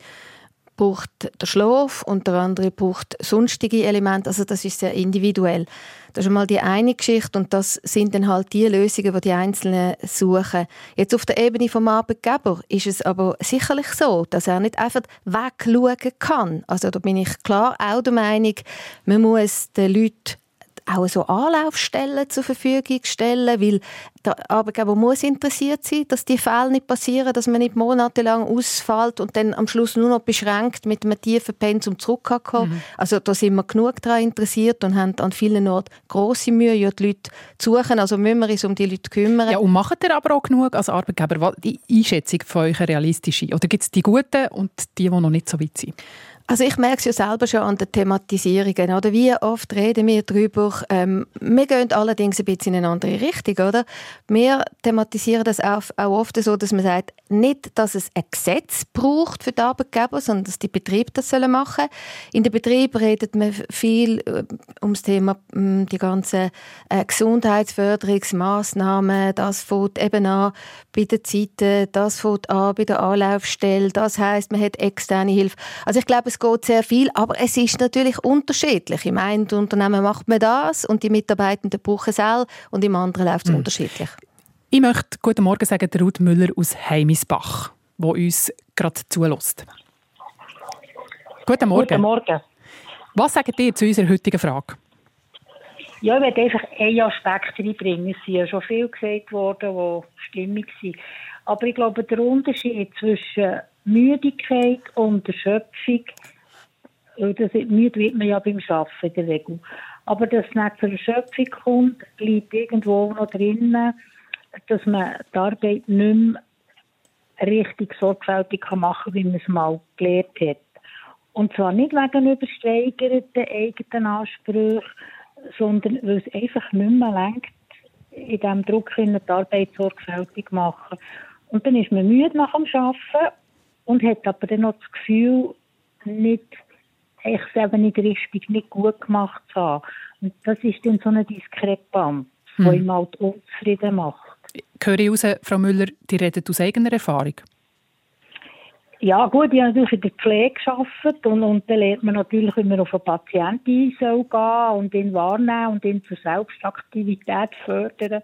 braucht der Schlaf und der andere braucht sonstige Elemente. Also das ist sehr individuell. Das ist mal die eine Geschichte und das sind dann halt die Lösungen, die die Einzelnen suchen. Jetzt auf der Ebene vom Arbeitgeber ist es aber sicherlich so, dass er nicht einfach wegschauen kann. Also da bin ich klar auch der Meinung, man muss den Leuten auch so Anlaufstellen zur Verfügung stellen, weil der Arbeitgeber muss interessiert sein, dass die Fälle nicht passieren, dass man nicht monatelang ausfällt und dann am Schluss nur noch beschränkt mit einem tiefen Pensum zurückkommen. Mhm. Also da sind wir genug daran interessiert und haben an vielen Orten grosse Mühe, ja, die Leute zu suchen. Also müssen wir uns um die Leute kümmern. Ja, und macht ihr aber auch genug als Arbeitgeber? Die Einschätzung von euch realistische? Oder gibt es die Guten und die, die noch nicht so weit sind? Also ich merke es ja selber schon an den Thematisierungen. Oder? Wie oft reden wir darüber, ähm, wir gehen allerdings ein bisschen in eine andere Richtung. Oder? Wir thematisieren das auch, auch oft so, dass man sagt, nicht, dass es ein Gesetz braucht für die Arbeitgeber, sondern dass die Betriebe das machen sollen. In den Betrieben redet man viel äh, um das Thema äh, die ganzen äh, Gesundheitsförderungsmaßnahmen. Das fängt eben an bei den Zeiten, das fängt an bei der Anlaufstelle. Das heißt, man hat externe Hilfe. Also ich glaube, es geht sehr viel, aber es ist natürlich unterschiedlich. Im einen Unternehmen macht man das und die Mitarbeitenden brauchen es auch und im anderen läuft es mhm. unterschiedlich. Ich möchte guten Morgen sagen, der Ruth Müller aus Heimisbach, der uns gerade zulässt. Guten Morgen. Guten Morgen. Was sagt ihr zu unserer heutigen Frage? Ja, ich werde einfach einen Aspekt reinbringen. Es sind ja schon viel gesagt worden, die stimmig sind. Aber ich glaube, der Unterschied zwischen Müdigkeit und Erschöpfung, das müde wird man ja beim Arbeiten in der Regel. Aber dass es nicht zur Erschöpfung kommt, liegt irgendwo noch drinnen, dass man die Arbeit nicht mehr richtig sorgfältig machen kann, wie man es mal gelernt hat. Und zwar nicht wegen übersteigerten eigenen Ansprüchen, sondern weil es einfach nicht mehr lenkt, in diesem Druck die Arbeit sorgfältig machen. Und dann ist man müde nach dem Arbeiten und hat aber dann noch das Gefühl, nicht, ich es eben nicht richtig, nicht gut gemacht zu haben. Und das ist dann so eine Diskrepanz, hm. die ihm halt unzufrieden macht. Höre ich raus, Frau Müller, die reden aus eigener Erfahrung? Ja gut, ich habe natürlich in der Pflege gearbeitet und, und dann lernt man natürlich, wie man auf einen Patienten soll gehen und ihn wahrnehmen und ihn zur Selbstaktivität fördern.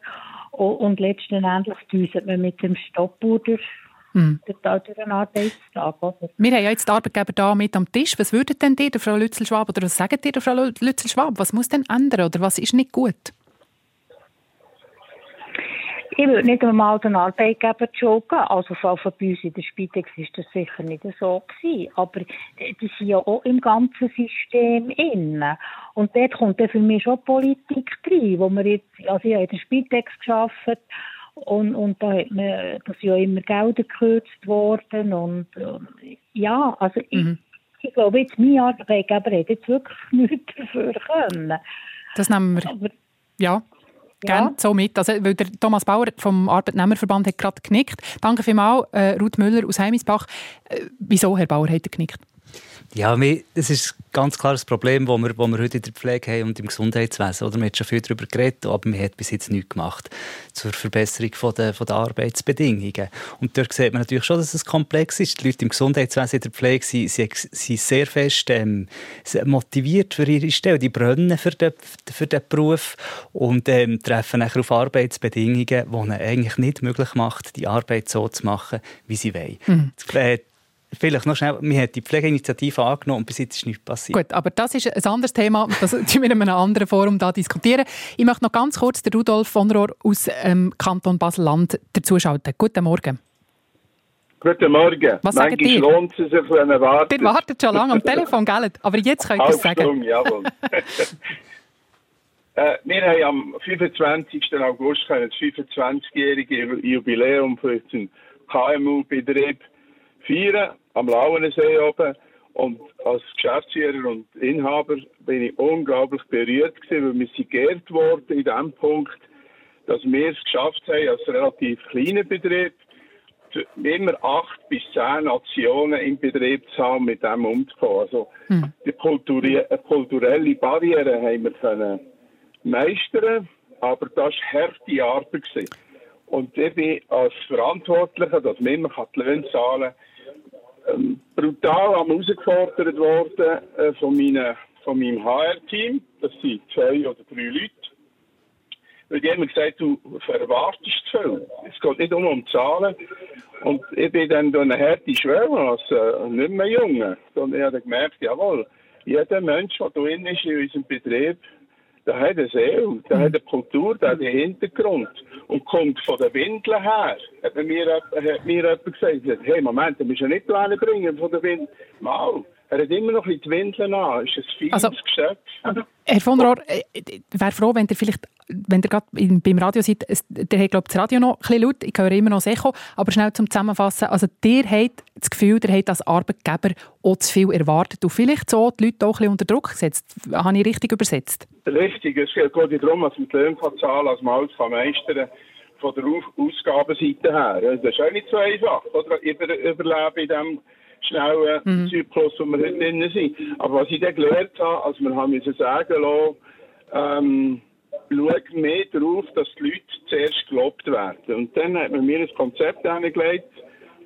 Und, und letztendlich düset man mit dem Stoppuhr durch hm. Arbeitstag. Oder? Wir haben ja jetzt die Arbeitgeber da mit am Tisch. Was würdet denn ihr, Frau Lützel-Schwab, oder was sagt ihr, Frau Lützel-Schwab? Was muss denn ändern oder was ist nicht gut? Ich würde nicht einmal den Arbeitgeber joggen. Also von bei uns in der Spitex ist das sicher nicht so gewesen. Aber die sind ja auch im ganzen System innen. Und dort kommt dann für mich schon Politik rein, wo wir jetzt, also ich habe in der Spitex gearbeitet und, und da hat man, das ja immer Gelder gekürzt worden und, und ja, also mhm. ich, ich glaube jetzt, mein Arbeitgeber hat jetzt wirklich nichts dafür können. Das nehmen wir. Aber, ja. Gerne ja. so mit. Also, weil der Thomas Bauer vom Arbeitnehmerverband hat gerade genickt. Danke vielmals, äh, Ruth Müller aus Heimisbach. Äh, wieso, Herr Bauer, hat er genickt? Ja, das ist ganz klar das Problem, das wir, wir heute in der Pflege haben und im Gesundheitswesen. Oder? Man hat schon viel darüber geredet, aber man hat bis jetzt nichts gemacht zur Verbesserung der, der Arbeitsbedingungen. Und dort sieht man natürlich schon, dass es komplex ist. Die Leute im Gesundheitswesen in der Pflege sind, sind sehr fest ähm, motiviert für ihre Stelle. Die brennen für den, für den Beruf und ähm, treffen nachher auf Arbeitsbedingungen, die ihnen eigentlich nicht möglich machen, die Arbeit so zu machen, wie sie wollen. Mhm. Vielleicht noch schnell, wir haben die Pflegeinitiative angenommen und bis jetzt ist nichts passiert. Gut, aber das ist ein anderes Thema, das wir in einem anderen Forum da diskutieren. Ich möchte noch ganz kurz den Rudolf von Rohr aus ähm, Kanton Basel-Land dazuschalten. Guten Morgen. Guten Morgen. Was sagen Sie? lohnt es sich, wenn man wartet. Ihr wartet schon lange am Telefon, gell? Aber jetzt könnt ihr es sagen. Stunde, jawohl. äh, wir haben am 25. August das 25-jährige Jubiläum für den KMU-Betrieb feiern am Lauensee oben. Und als Geschäftsführer und Inhaber bin ich unglaublich berührt gewesen, weil wir sind geehrt worden in dem Punkt, dass wir es geschafft haben, als relativ kleiner Betrieb, immer acht bis zehn Nationen im Betrieb zu haben, mit dem umzugehen. Also, hm. die kulturelle Barriere haben wir können meistern, aber das war harte Arbeit. Gewesen. Und ich bin als Verantwortlicher, dass man immer die Löhne zahlen kann, ähm, brutal herausgefordert worden äh, von, meine, von meinem HR-Team. Das sind zwei oder drei Leute. Weil die haben gesagt, du verwartest zu viel. Es geht nicht um, um Zahlen. Und ich bin dann durch eine harte Schwelle als äh, nicht mehr Junge. Und ich habe gemerkt, jawohl, jeder Mensch, der drin ist in unserem Betrieb, der hat eine Seele, der hat eine Kultur, der hat einen Hintergrund und kommt von den Windeln her. Hat mir, hat mir jemand gesagt, hey, Moment, du musst ja nicht bringen von den Windeln. Mal, Er hat immer noch ein bisschen die Windeln an. Ist ein feines Also- Geschäft. Herr von Rohr, äh, ich wäre froh, wenn ihr vielleicht, wenn ihr gerade beim Radio seid, der hat, glaube ich, das Radio noch ein bisschen laut, ich höre immer noch das Echo, aber schnell zum Zusammenfassen, also ihr habt das Gefühl, ihr habt als Arbeitgeber auch zu viel erwartet und vielleicht so die Leute auch ein bisschen unter Druck gesetzt. Habe ich richtig übersetzt? Richtig, es geht darum, dass man die Löhne kann zahlen als man alles kann meistern von der Ausgabenseite her. Das ist auch nicht so einfach, oder? Über, überleben in diesem schnellen Zyklus, wo wir heute drin sind. Aber was ich dann gelernt habe, also wir haben müssen sagen lassen, ähm, schau mehr darauf, dass die Leute zuerst gelobt werden. Und dann hat man mir ein Konzept angelegt,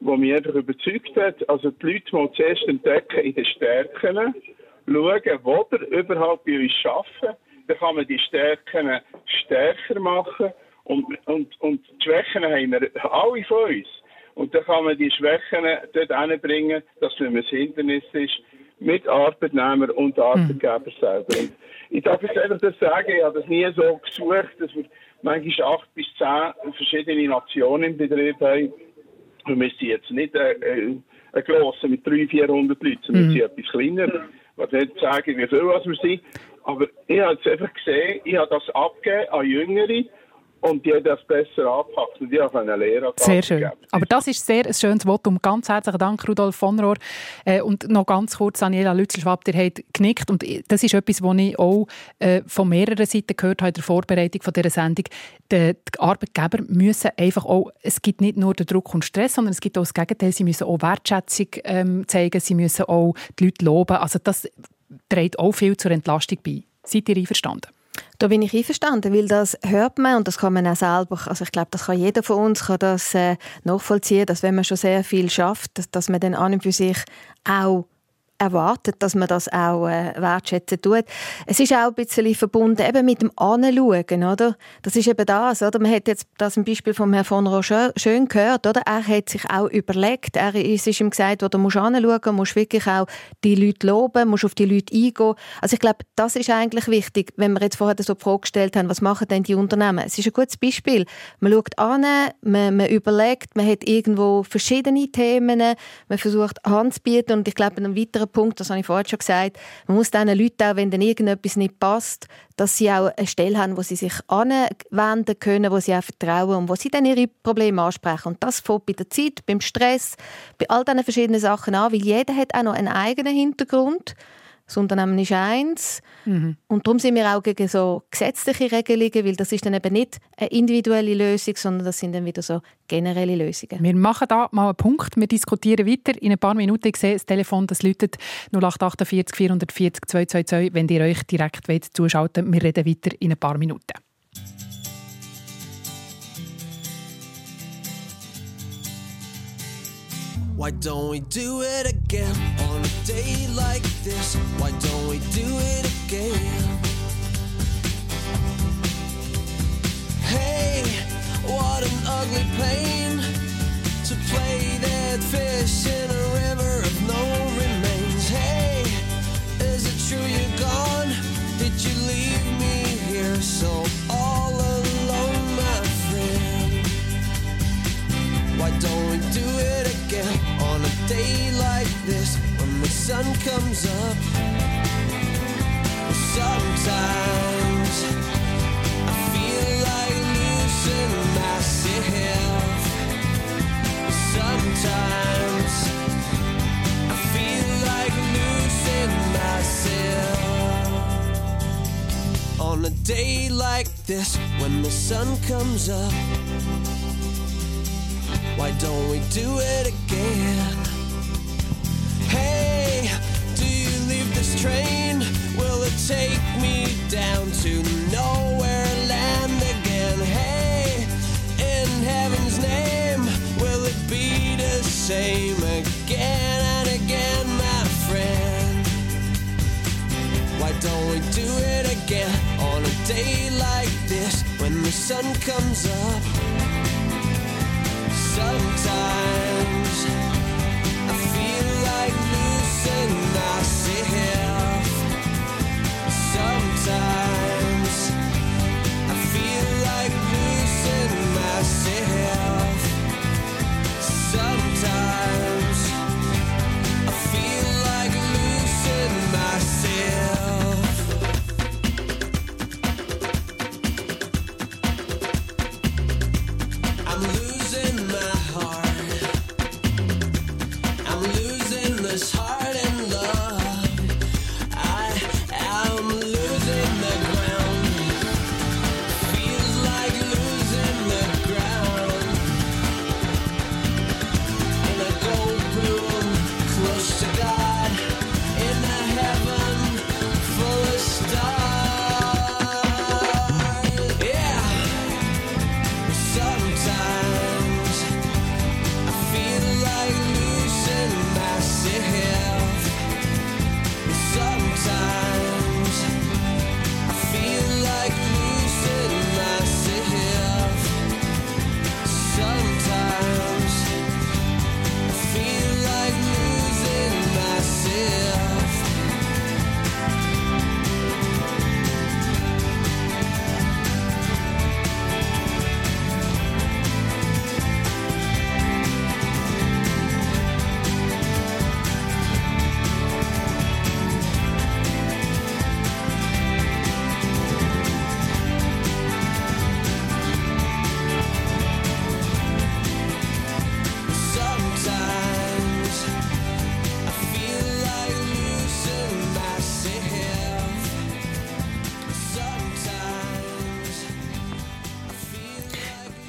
das mich einfach überzeugt hat. Also die Leute mal zuerst entdecken in den Stärken, schauen, wo ihr überhaupt bei uns arbeiten. Dann kann man die Stärken stärker machen und, und, und die Schwächen haben wir alle von uns. Und dann kann man die Schwächen dort hinbringen, dass es ein Hindernis ist mit Arbeitnehmer und Arbeitgeber selber. Und ich darf jetzt einfach das sagen, ich habe das nie so gesucht, dass wir manchmal acht bis zehn verschiedene Nationen im Betrieb haben. Wir müssen jetzt nicht äh, äh, eine Klasse mit 300, 400 Leuten, wir sind etwas kleiner. Ich will nicht sagen, wie viel wir sind. Aber ich habe jetzt einfach gesehen, ich habe das abgegeben an Jüngere und die das besser angepackt und die haben eine Lehre Sehr schön. Aber das ist sehr ein schönes Votum. Ganz herzlichen Dank, Rudolf von Rohr. Äh, und noch ganz kurz, Daniela Lützelschwab, ihr habt genickt. Und das ist etwas, was ich auch äh, von mehreren Seiten gehört habe in der Vorbereitung von dieser Sendung. Die, die Arbeitgeber müssen einfach auch, es gibt nicht nur den Druck und Stress, sondern es gibt auch das Gegenteil. Sie müssen auch Wertschätzung ähm, zeigen, sie müssen auch die Leute loben. Also das trägt auch viel zur Entlastung bei. Seid ihr einverstanden? Da bin ich einverstanden, weil das hört man und das kann man auch selber, also ich glaube, das kann jeder von uns kann das äh, nachvollziehen, dass wenn man schon sehr viel schafft, dass, dass man dann an und für sich auch erwartet, dass man das auch äh, wertschätzen tut. Es ist auch ein bisschen verbunden eben mit dem Anschauen, oder? Das ist eben das, oder? Man hat jetzt das im Beispiel von Herrn von Rocher schön gehört, oder? Er hat sich auch überlegt, er ist, ist ihm gesagt, du musst anschauen, musst wirklich auch die Leute loben, musst auf die Leute eingehen. Also ich glaube, das ist eigentlich wichtig, wenn wir jetzt vorher so die Frage gestellt haben, was machen denn die Unternehmen? Es ist ein gutes Beispiel. Man schaut an, man, man überlegt, man hat irgendwo verschiedene Themen, man versucht Hand zu bieten und ich glaube, ein weiterer Punkt, das habe ich vorhin schon gesagt, man muss diesen Leuten auch, wenn dann irgendetwas nicht passt, dass sie auch eine Stelle haben, wo sie sich anwenden können, wo sie auch vertrauen und wo sie dann ihre Probleme ansprechen. Und das fängt bei der Zeit, beim Stress, bei all diesen verschiedenen Sachen an, weil jeder hat auch noch einen eigenen Hintergrund. Das Unternehmen ist eins. Mhm. Und darum sind wir auch gegen so gesetzliche Regelungen, weil das ist dann eben nicht eine individuelle Lösung, sondern das sind dann wieder so generelle Lösungen. Wir machen da mal einen Punkt. Wir diskutieren weiter. In ein paar Minuten ich sehe das Telefon, das läutet 0848 440 222, wenn ihr euch direkt wollt, zuschalten Wir reden weiter in ein paar Minuten. Why don't we do it again on a day like this? Why don't we do it again? Hey, what an ugly pain to play dead fish in a river of no remains. Hey, is it true you're gone? Did you leave me here so all alone, my friend? Why don't we do it again day like this when the sun comes up? Sometimes I feel like losing myself. Sometimes I feel like losing myself. On a day like this when the sun comes up. Why don't we do it again? Train? Will it take me down to nowhere land again? Hey, in heaven's name, will it be the same again and again, my friend? Why don't we do it again on a day like this when the sun comes up?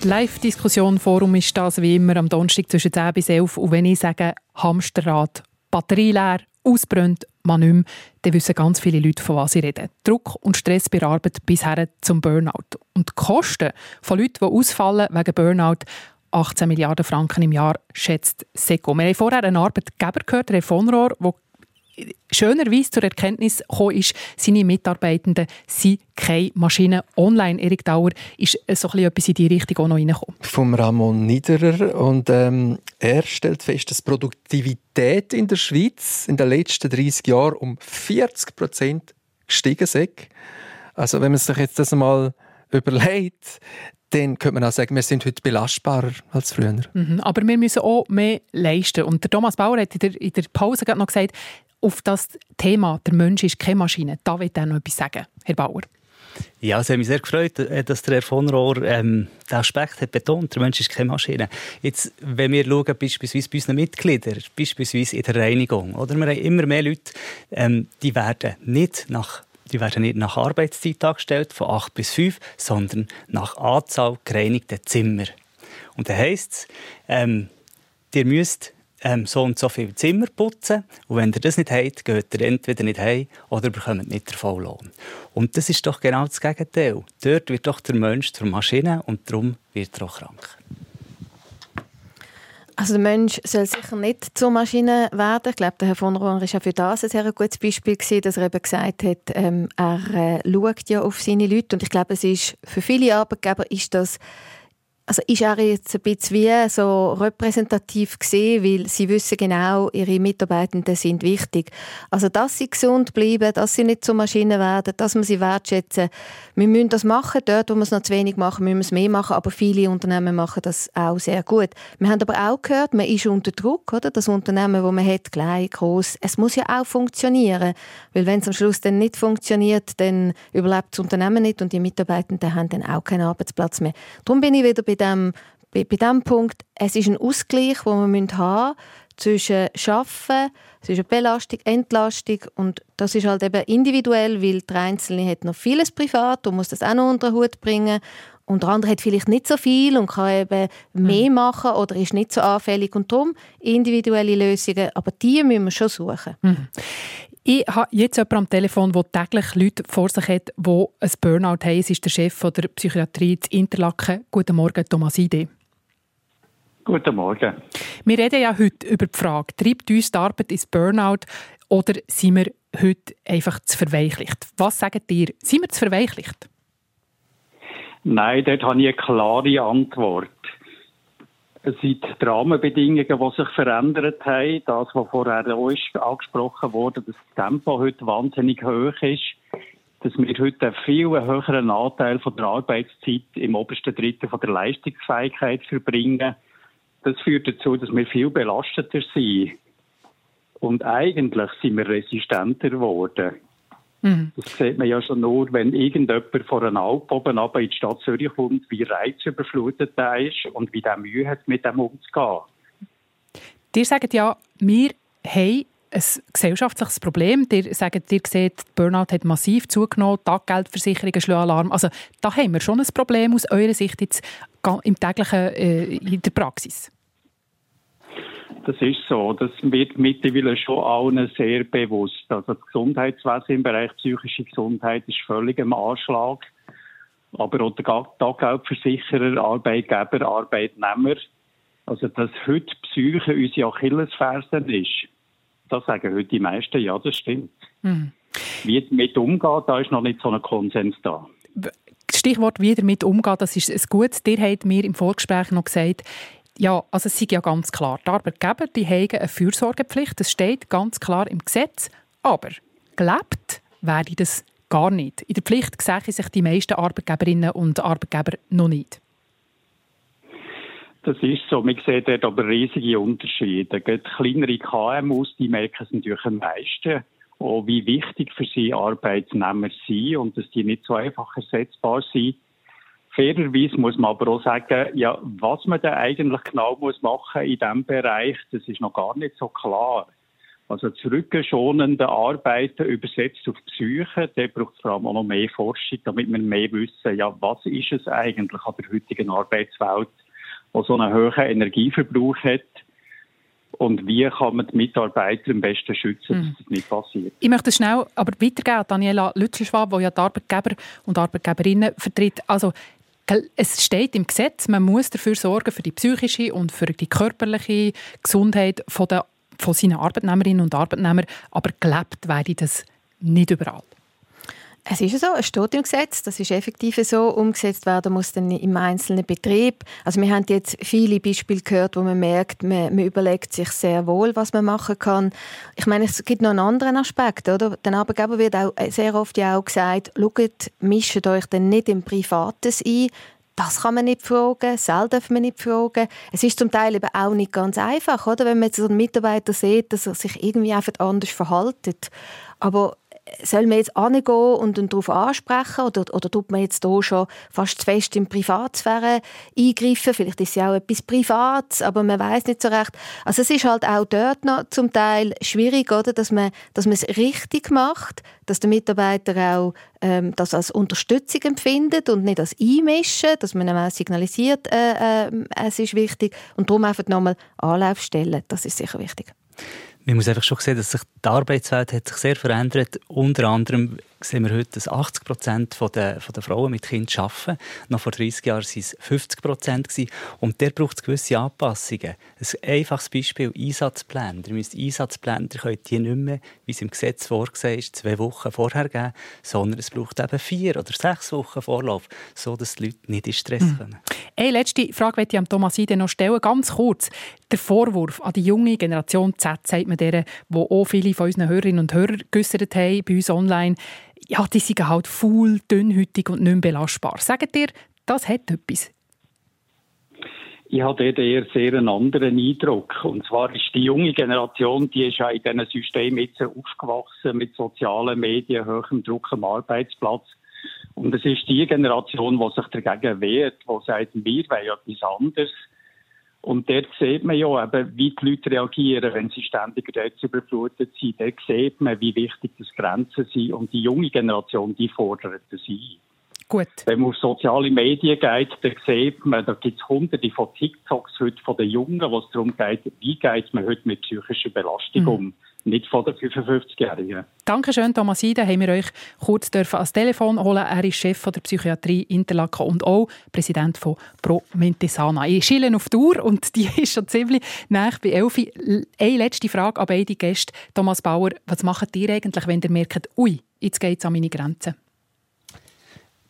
Die Live-Diskussion Forum ist das wie immer am Donnerstag zwischen 10 bis 11. Und wenn ich sage Hamsterrad, Batterie leer, ausbrennt, man nicht mehr, dann wissen ganz viele Leute, von was ich rede. Druck und Stress bei Arbeit bis her zum Burnout. Und die Kosten von Leuten, die ausfallen wegen Burnout, 18 Milliarden Franken im Jahr, schätzt SECO. Wir haben vorher einen Arbeitgeber gehört, Herr von Rohr, der schönerweise zur Erkenntnis gekommen ist, seine Mitarbeitenden sind keine Maschinen. Online, Erik Dauer, ist so ein etwas in die Richtung auch noch reingekommen. Vom Ramon Niederer. Und ähm, er stellt fest, dass Produktivität in der Schweiz in den letzten 30 Jahren um 40 Prozent gestiegen ist. Also wenn man sich jetzt das mal überlegt, dann könnte man auch sagen, wir sind heute belastbarer als früher. Mhm, aber wir müssen auch mehr leisten. Und der Thomas Bauer hat in der, in der Pause gerade noch gesagt, auf das Thema, der Mensch ist keine Maschine, da will er noch etwas sagen, Herr Bauer. Ja, es hat mich sehr gefreut, äh, dass der Herr von Rohr ähm, den Aspekt hat betont. Der Mensch ist keine Maschine. Jetzt, wenn wir schauen, beispielsweise bei unseren Mitgliedern, beispielsweise in der Reinigung, oder? wir haben immer mehr Leute, ähm, die werden nicht nach die werden nicht nach Arbeitszeit angestellt, von 8 bis 5, sondern nach Anzahl gereinigter Zimmer. Und das heisst, ähm, ihr müsst ähm, so und so viel Zimmer putzen. Und wenn ihr das nicht habt, geht ihr entweder nicht heim oder bekommt nicht den Volllohn. Und das ist doch genau das Gegenteil. Dort wird doch der Mensch zur Maschine und darum wird er auch krank. Also der Mensch soll sicher nicht zur Maschine werden. Ich glaube, der Herr von Rohr ist auch für das ein sehr gutes Beispiel gewesen, dass er eben gesagt hat, ähm, er äh, schaut ja auf seine Leute und ich glaube, es ist für viele Arbeitgeber ist das also ist er jetzt ein bisschen wie so repräsentativ gesehen, weil sie wissen genau, ihre Mitarbeitenden sind wichtig. Also, dass sie gesund bleiben, dass sie nicht zu Maschinen werden, dass man sie wertschätzen. Wir müssen das machen. Dort, wo wir es noch zu wenig machen, müssen wir es mehr machen. Aber viele Unternehmen machen das auch sehr gut. Wir haben aber auch gehört, man ist unter Druck, oder? Das Unternehmen, wo man hat, klein, groß. Es muss ja auch funktionieren. Weil wenn es am Schluss dann nicht funktioniert, dann überlebt das Unternehmen nicht und die Mitarbeitenden haben dann auch keinen Arbeitsplatz mehr. Darum bin ich wieder bei dem, bei, bei dem Punkt, es ist ein Ausgleich, den wir haben zwischen Schaffen, zwischen Belastung, Entlastung und das ist halt eben individuell, weil der Einzelne hat noch vieles privat und muss das auch noch unter den Hut bringen und der andere hat vielleicht nicht so viel und kann eben mehr machen oder ist nicht so anfällig und darum individuelle Lösungen, aber die müssen wir schon suchen. Mhm. Ich habe jetzt jemanden am Telefon, der täglich Leute vor sich hat, die ein Burnout haben. Es ist der Chef der Psychiatrie in Interlaken. Guten Morgen, Thomas Ide. Guten Morgen. Wir reden ja heute über die Frage, treibt uns die Arbeit ins Burnout oder sind wir heute einfach zu verweichlicht? Was sagt ihr? Sind wir zu verweichlicht? Nein, dort habe ich eine klare Antwort. Es sind die Rahmenbedingungen, die sich verändert haben. Das, was vorher auch angesprochen wurde, dass das Tempo heute wahnsinnig hoch ist. Dass wir heute einen viel höheren Anteil von der Arbeitszeit im obersten Drittel von der Leistungsfähigkeit verbringen. Das führt dazu, dass wir viel belasteter sind. Und eigentlich sind wir resistenter geworden. Mhm. Das sieht man ja schon nur, wenn irgendjemand von einer Alp oben in die Stadt Zürich kommt, wie reizüberflutet er ist und wie der Mühe hat, mit dem umzugehen. Ihr sagt ja, wir haben ein gesellschaftliches Problem. Ihr sagt, ihr seht, Burnout hat massiv zugenommen, Taggeldversicherungen schlagen Alarm. Also da haben wir schon ein Problem aus eurer Sicht jetzt im täglichen, äh, in der Praxis. Das ist so. Das wird mittlerweile schon allen sehr bewusst. Also das Gesundheitswesen im Bereich psychische Gesundheit ist völlig im Anschlag. Aber auch der Taggeldversicherer, Arbeitgeber, Arbeitnehmer. Also, dass heute Psyche unsere Achillesferse ist, das sagen heute die meisten, ja, das stimmt. Mhm. Wie damit umgehen, da ist noch nicht so ein Konsens da. Stichwort wie damit umgehen, das ist ein gutes. Ihr habt mir im Vorgespräch noch gesagt, ja, also es ist ja ganz klar, die Arbeitgeber die haben eine Fürsorgepflicht, das steht ganz klar im Gesetz, aber gelebt werde das gar nicht. In der Pflicht sehen sich die meisten Arbeitgeberinnen und Arbeitgeber noch nicht. Das ist so. Man sieht dort aber riesige Unterschiede. Gerade kleinere KMUs, die merken es natürlich am meisten, auch wie wichtig für sie Arbeitnehmer sind und dass die nicht so einfach ersetzbar sind. Fairerweise muss man aber auch sagen, ja, was man da eigentlich genau muss machen in diesem Bereich, das ist noch gar nicht so klar. Also das rückenschonende Arbeiten übersetzt auf Psyche, da braucht es vor allem auch noch mehr Forschung, damit wir mehr wissen, ja, was ist es eigentlich an der heutigen Arbeitswelt, die so einen hohen Energieverbrauch hat und wie kann man die Mitarbeiter am besten schützen, dass Mhm. das nicht passiert. Ich möchte schnell aber weitergeben an Daniela Lützelschwab, die ja die Arbeitgeber und Arbeitgeberinnen vertritt. Also, es steht im Gesetz, man muss dafür sorgen, für die psychische und für die körperliche Gesundheit von, der, von seinen Arbeitnehmerinnen und Arbeitnehmern, aber gelebt werde das nicht überall. Es ist so, es steht im Gesetz, das ist effektiv so, umgesetzt werden muss dann im einzelnen Betrieb. Also wir haben jetzt viele Beispiele gehört, wo man merkt, man, man überlegt sich sehr wohl, was man machen kann. Ich meine, es gibt noch einen anderen Aspekt, oder? Den Arbeitgeber wird auch sehr oft ja auch gesagt, schaut, mischt euch dann nicht im Privates ein, das kann man nicht fragen, Sel darf man nicht fragen. Es ist zum Teil eben auch nicht ganz einfach, oder? wenn man jetzt so einen Mitarbeiter sieht, dass er sich irgendwie einfach anders verhaltet. Aber soll man jetzt angehen und ihn darauf ansprechen oder, oder tut man jetzt hier schon fast zu fest in die Privatsphäre eingreifen? Vielleicht ist es ja auch etwas Privates, aber man weiß nicht so recht. Also es ist halt auch dort noch zum Teil schwierig, oder? Dass, man, dass man es richtig macht, dass der Mitarbeiter auch ähm, das als Unterstützung empfindet und nicht als Einmischen, dass man ihm auch signalisiert, äh, äh, es ist wichtig und darum einfach nochmal Anlaufstellen, das ist sicher wichtig. Man muss einfach schon sehen, dass sich die Arbeitswelt hat sich sehr verändert. Unter anderem sehen wir heute, dass 80 Prozent der, der Frauen mit Kindern arbeiten. Noch vor 30 Jahren waren es 50 Prozent. Und der braucht es gewisse Anpassungen. Ein einfaches Beispiel, Einsatzpläne. Ihr müsst Einsatzpläne, ihr könnt die nicht mehr, wie es im Gesetz vorgesehen ist, zwei Wochen vorher geben, sondern es braucht eben vier oder sechs Wochen Vorlauf, so dass die Leute nicht in Stress Mhm. kommen. Eine letzte Frage möchte ich am Thomas Ide noch stellen, ganz kurz. Der Vorwurf an die junge Generation Z, sagt man deren, wo auch viele von unseren Hörerinnen und Hörern geäussert haben, bei uns online, ja, die sind halt faul, dünnhütig und nicht mehr belastbar. Sagt ihr, das hat etwas? Ich habe dort eher sehr einen anderen Eindruck. Und zwar ist die junge Generation, die ist ja in diesem System jetzt aufgewachsen mit sozialen Medien, hohem Druck am Arbeitsplatz. Und es ist die Generation, die sich dagegen wehrt, die sagt, wir wollen etwas anderes. Und dort sieht man ja eben, wie die Leute reagieren, wenn sie ständig überflutet sind. Dort sieht man, wie wichtig das Grenzen sind. Und die junge Generation, die fordert das ein. Gut. Wenn man auf soziale Medien geht, dann sieht man, da gibt es hunderte von TikToks heute von den Jungen, wo es darum geht, wie geht man heute mit psychischer Belastung Mhm. um. Nicht von den 55-Jährigen. Dankeschön, Thomas Ide. Haben wir euch kurz ans Telefon holen. Er ist Chef der Psychiatrie Interlaken und auch Präsident von Pro Mentesana. Ich schiele auf die Uhr und die ist schon ziemlich nah bei Elfi. Eine letzte Frage an beide Gäste. Thomas Bauer, was macht ihr eigentlich, wenn ihr merkt, ui, jetzt geht es an meine Grenzen?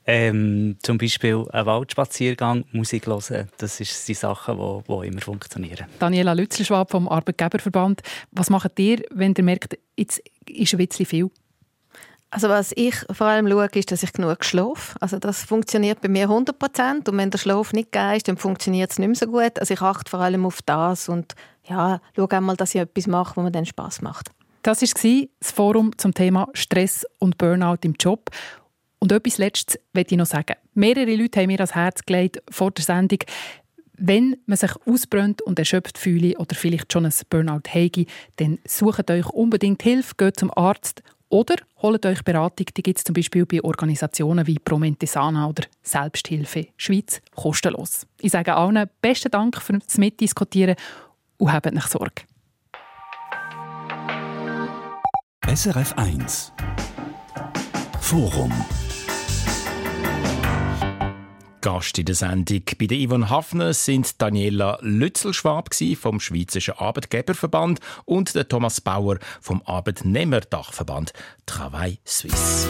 Ähm, zum Beispiel ein Waldspaziergang, Musik hören, das sind die Sachen, die, die immer funktionieren. Daniela Lützelschwab vom Arbeitgeberverband. Was macht ihr, wenn ihr merkt, jetzt ist ein bisschen viel? Also was ich vor allem schaue, ist, dass ich genug schlafe. Also das funktioniert bei mir 100 Prozent. Und wenn der Schlaf nicht gegeben ist, dann funktioniert es nicht mehr so gut. Also ich achte vor allem auf das und ja, schaue einmal, dass ich etwas mache, wo mir dann Spaß macht. Das war das Forum zum Thema Stress und Burnout im Job. Und etwas Letztes möchte ich noch sagen. Mehrere Leute haben mir ans Herz gelegt vor der Sendung, wenn man sich ausbrennt und erschöpft fühle oder vielleicht schon ein Burnout habe, dann sucht euch unbedingt Hilfe, geht zum Arzt oder holt euch Beratung. Die gibt es zum Beispiel bei Organisationen wie Promentesana oder Selbsthilfe Schweiz kostenlos. Ich sage allen besten Dank fürs Mitdiskutieren und habt nicht Sorge. SRF 1 Forum Gast in der Sendung bei der Yvonne Hafner sind Daniela Lützelschwab vom Schweizerischen Arbeitgeberverband und der Thomas Bauer vom Arbeitnehmerdachverband Travail Suisse.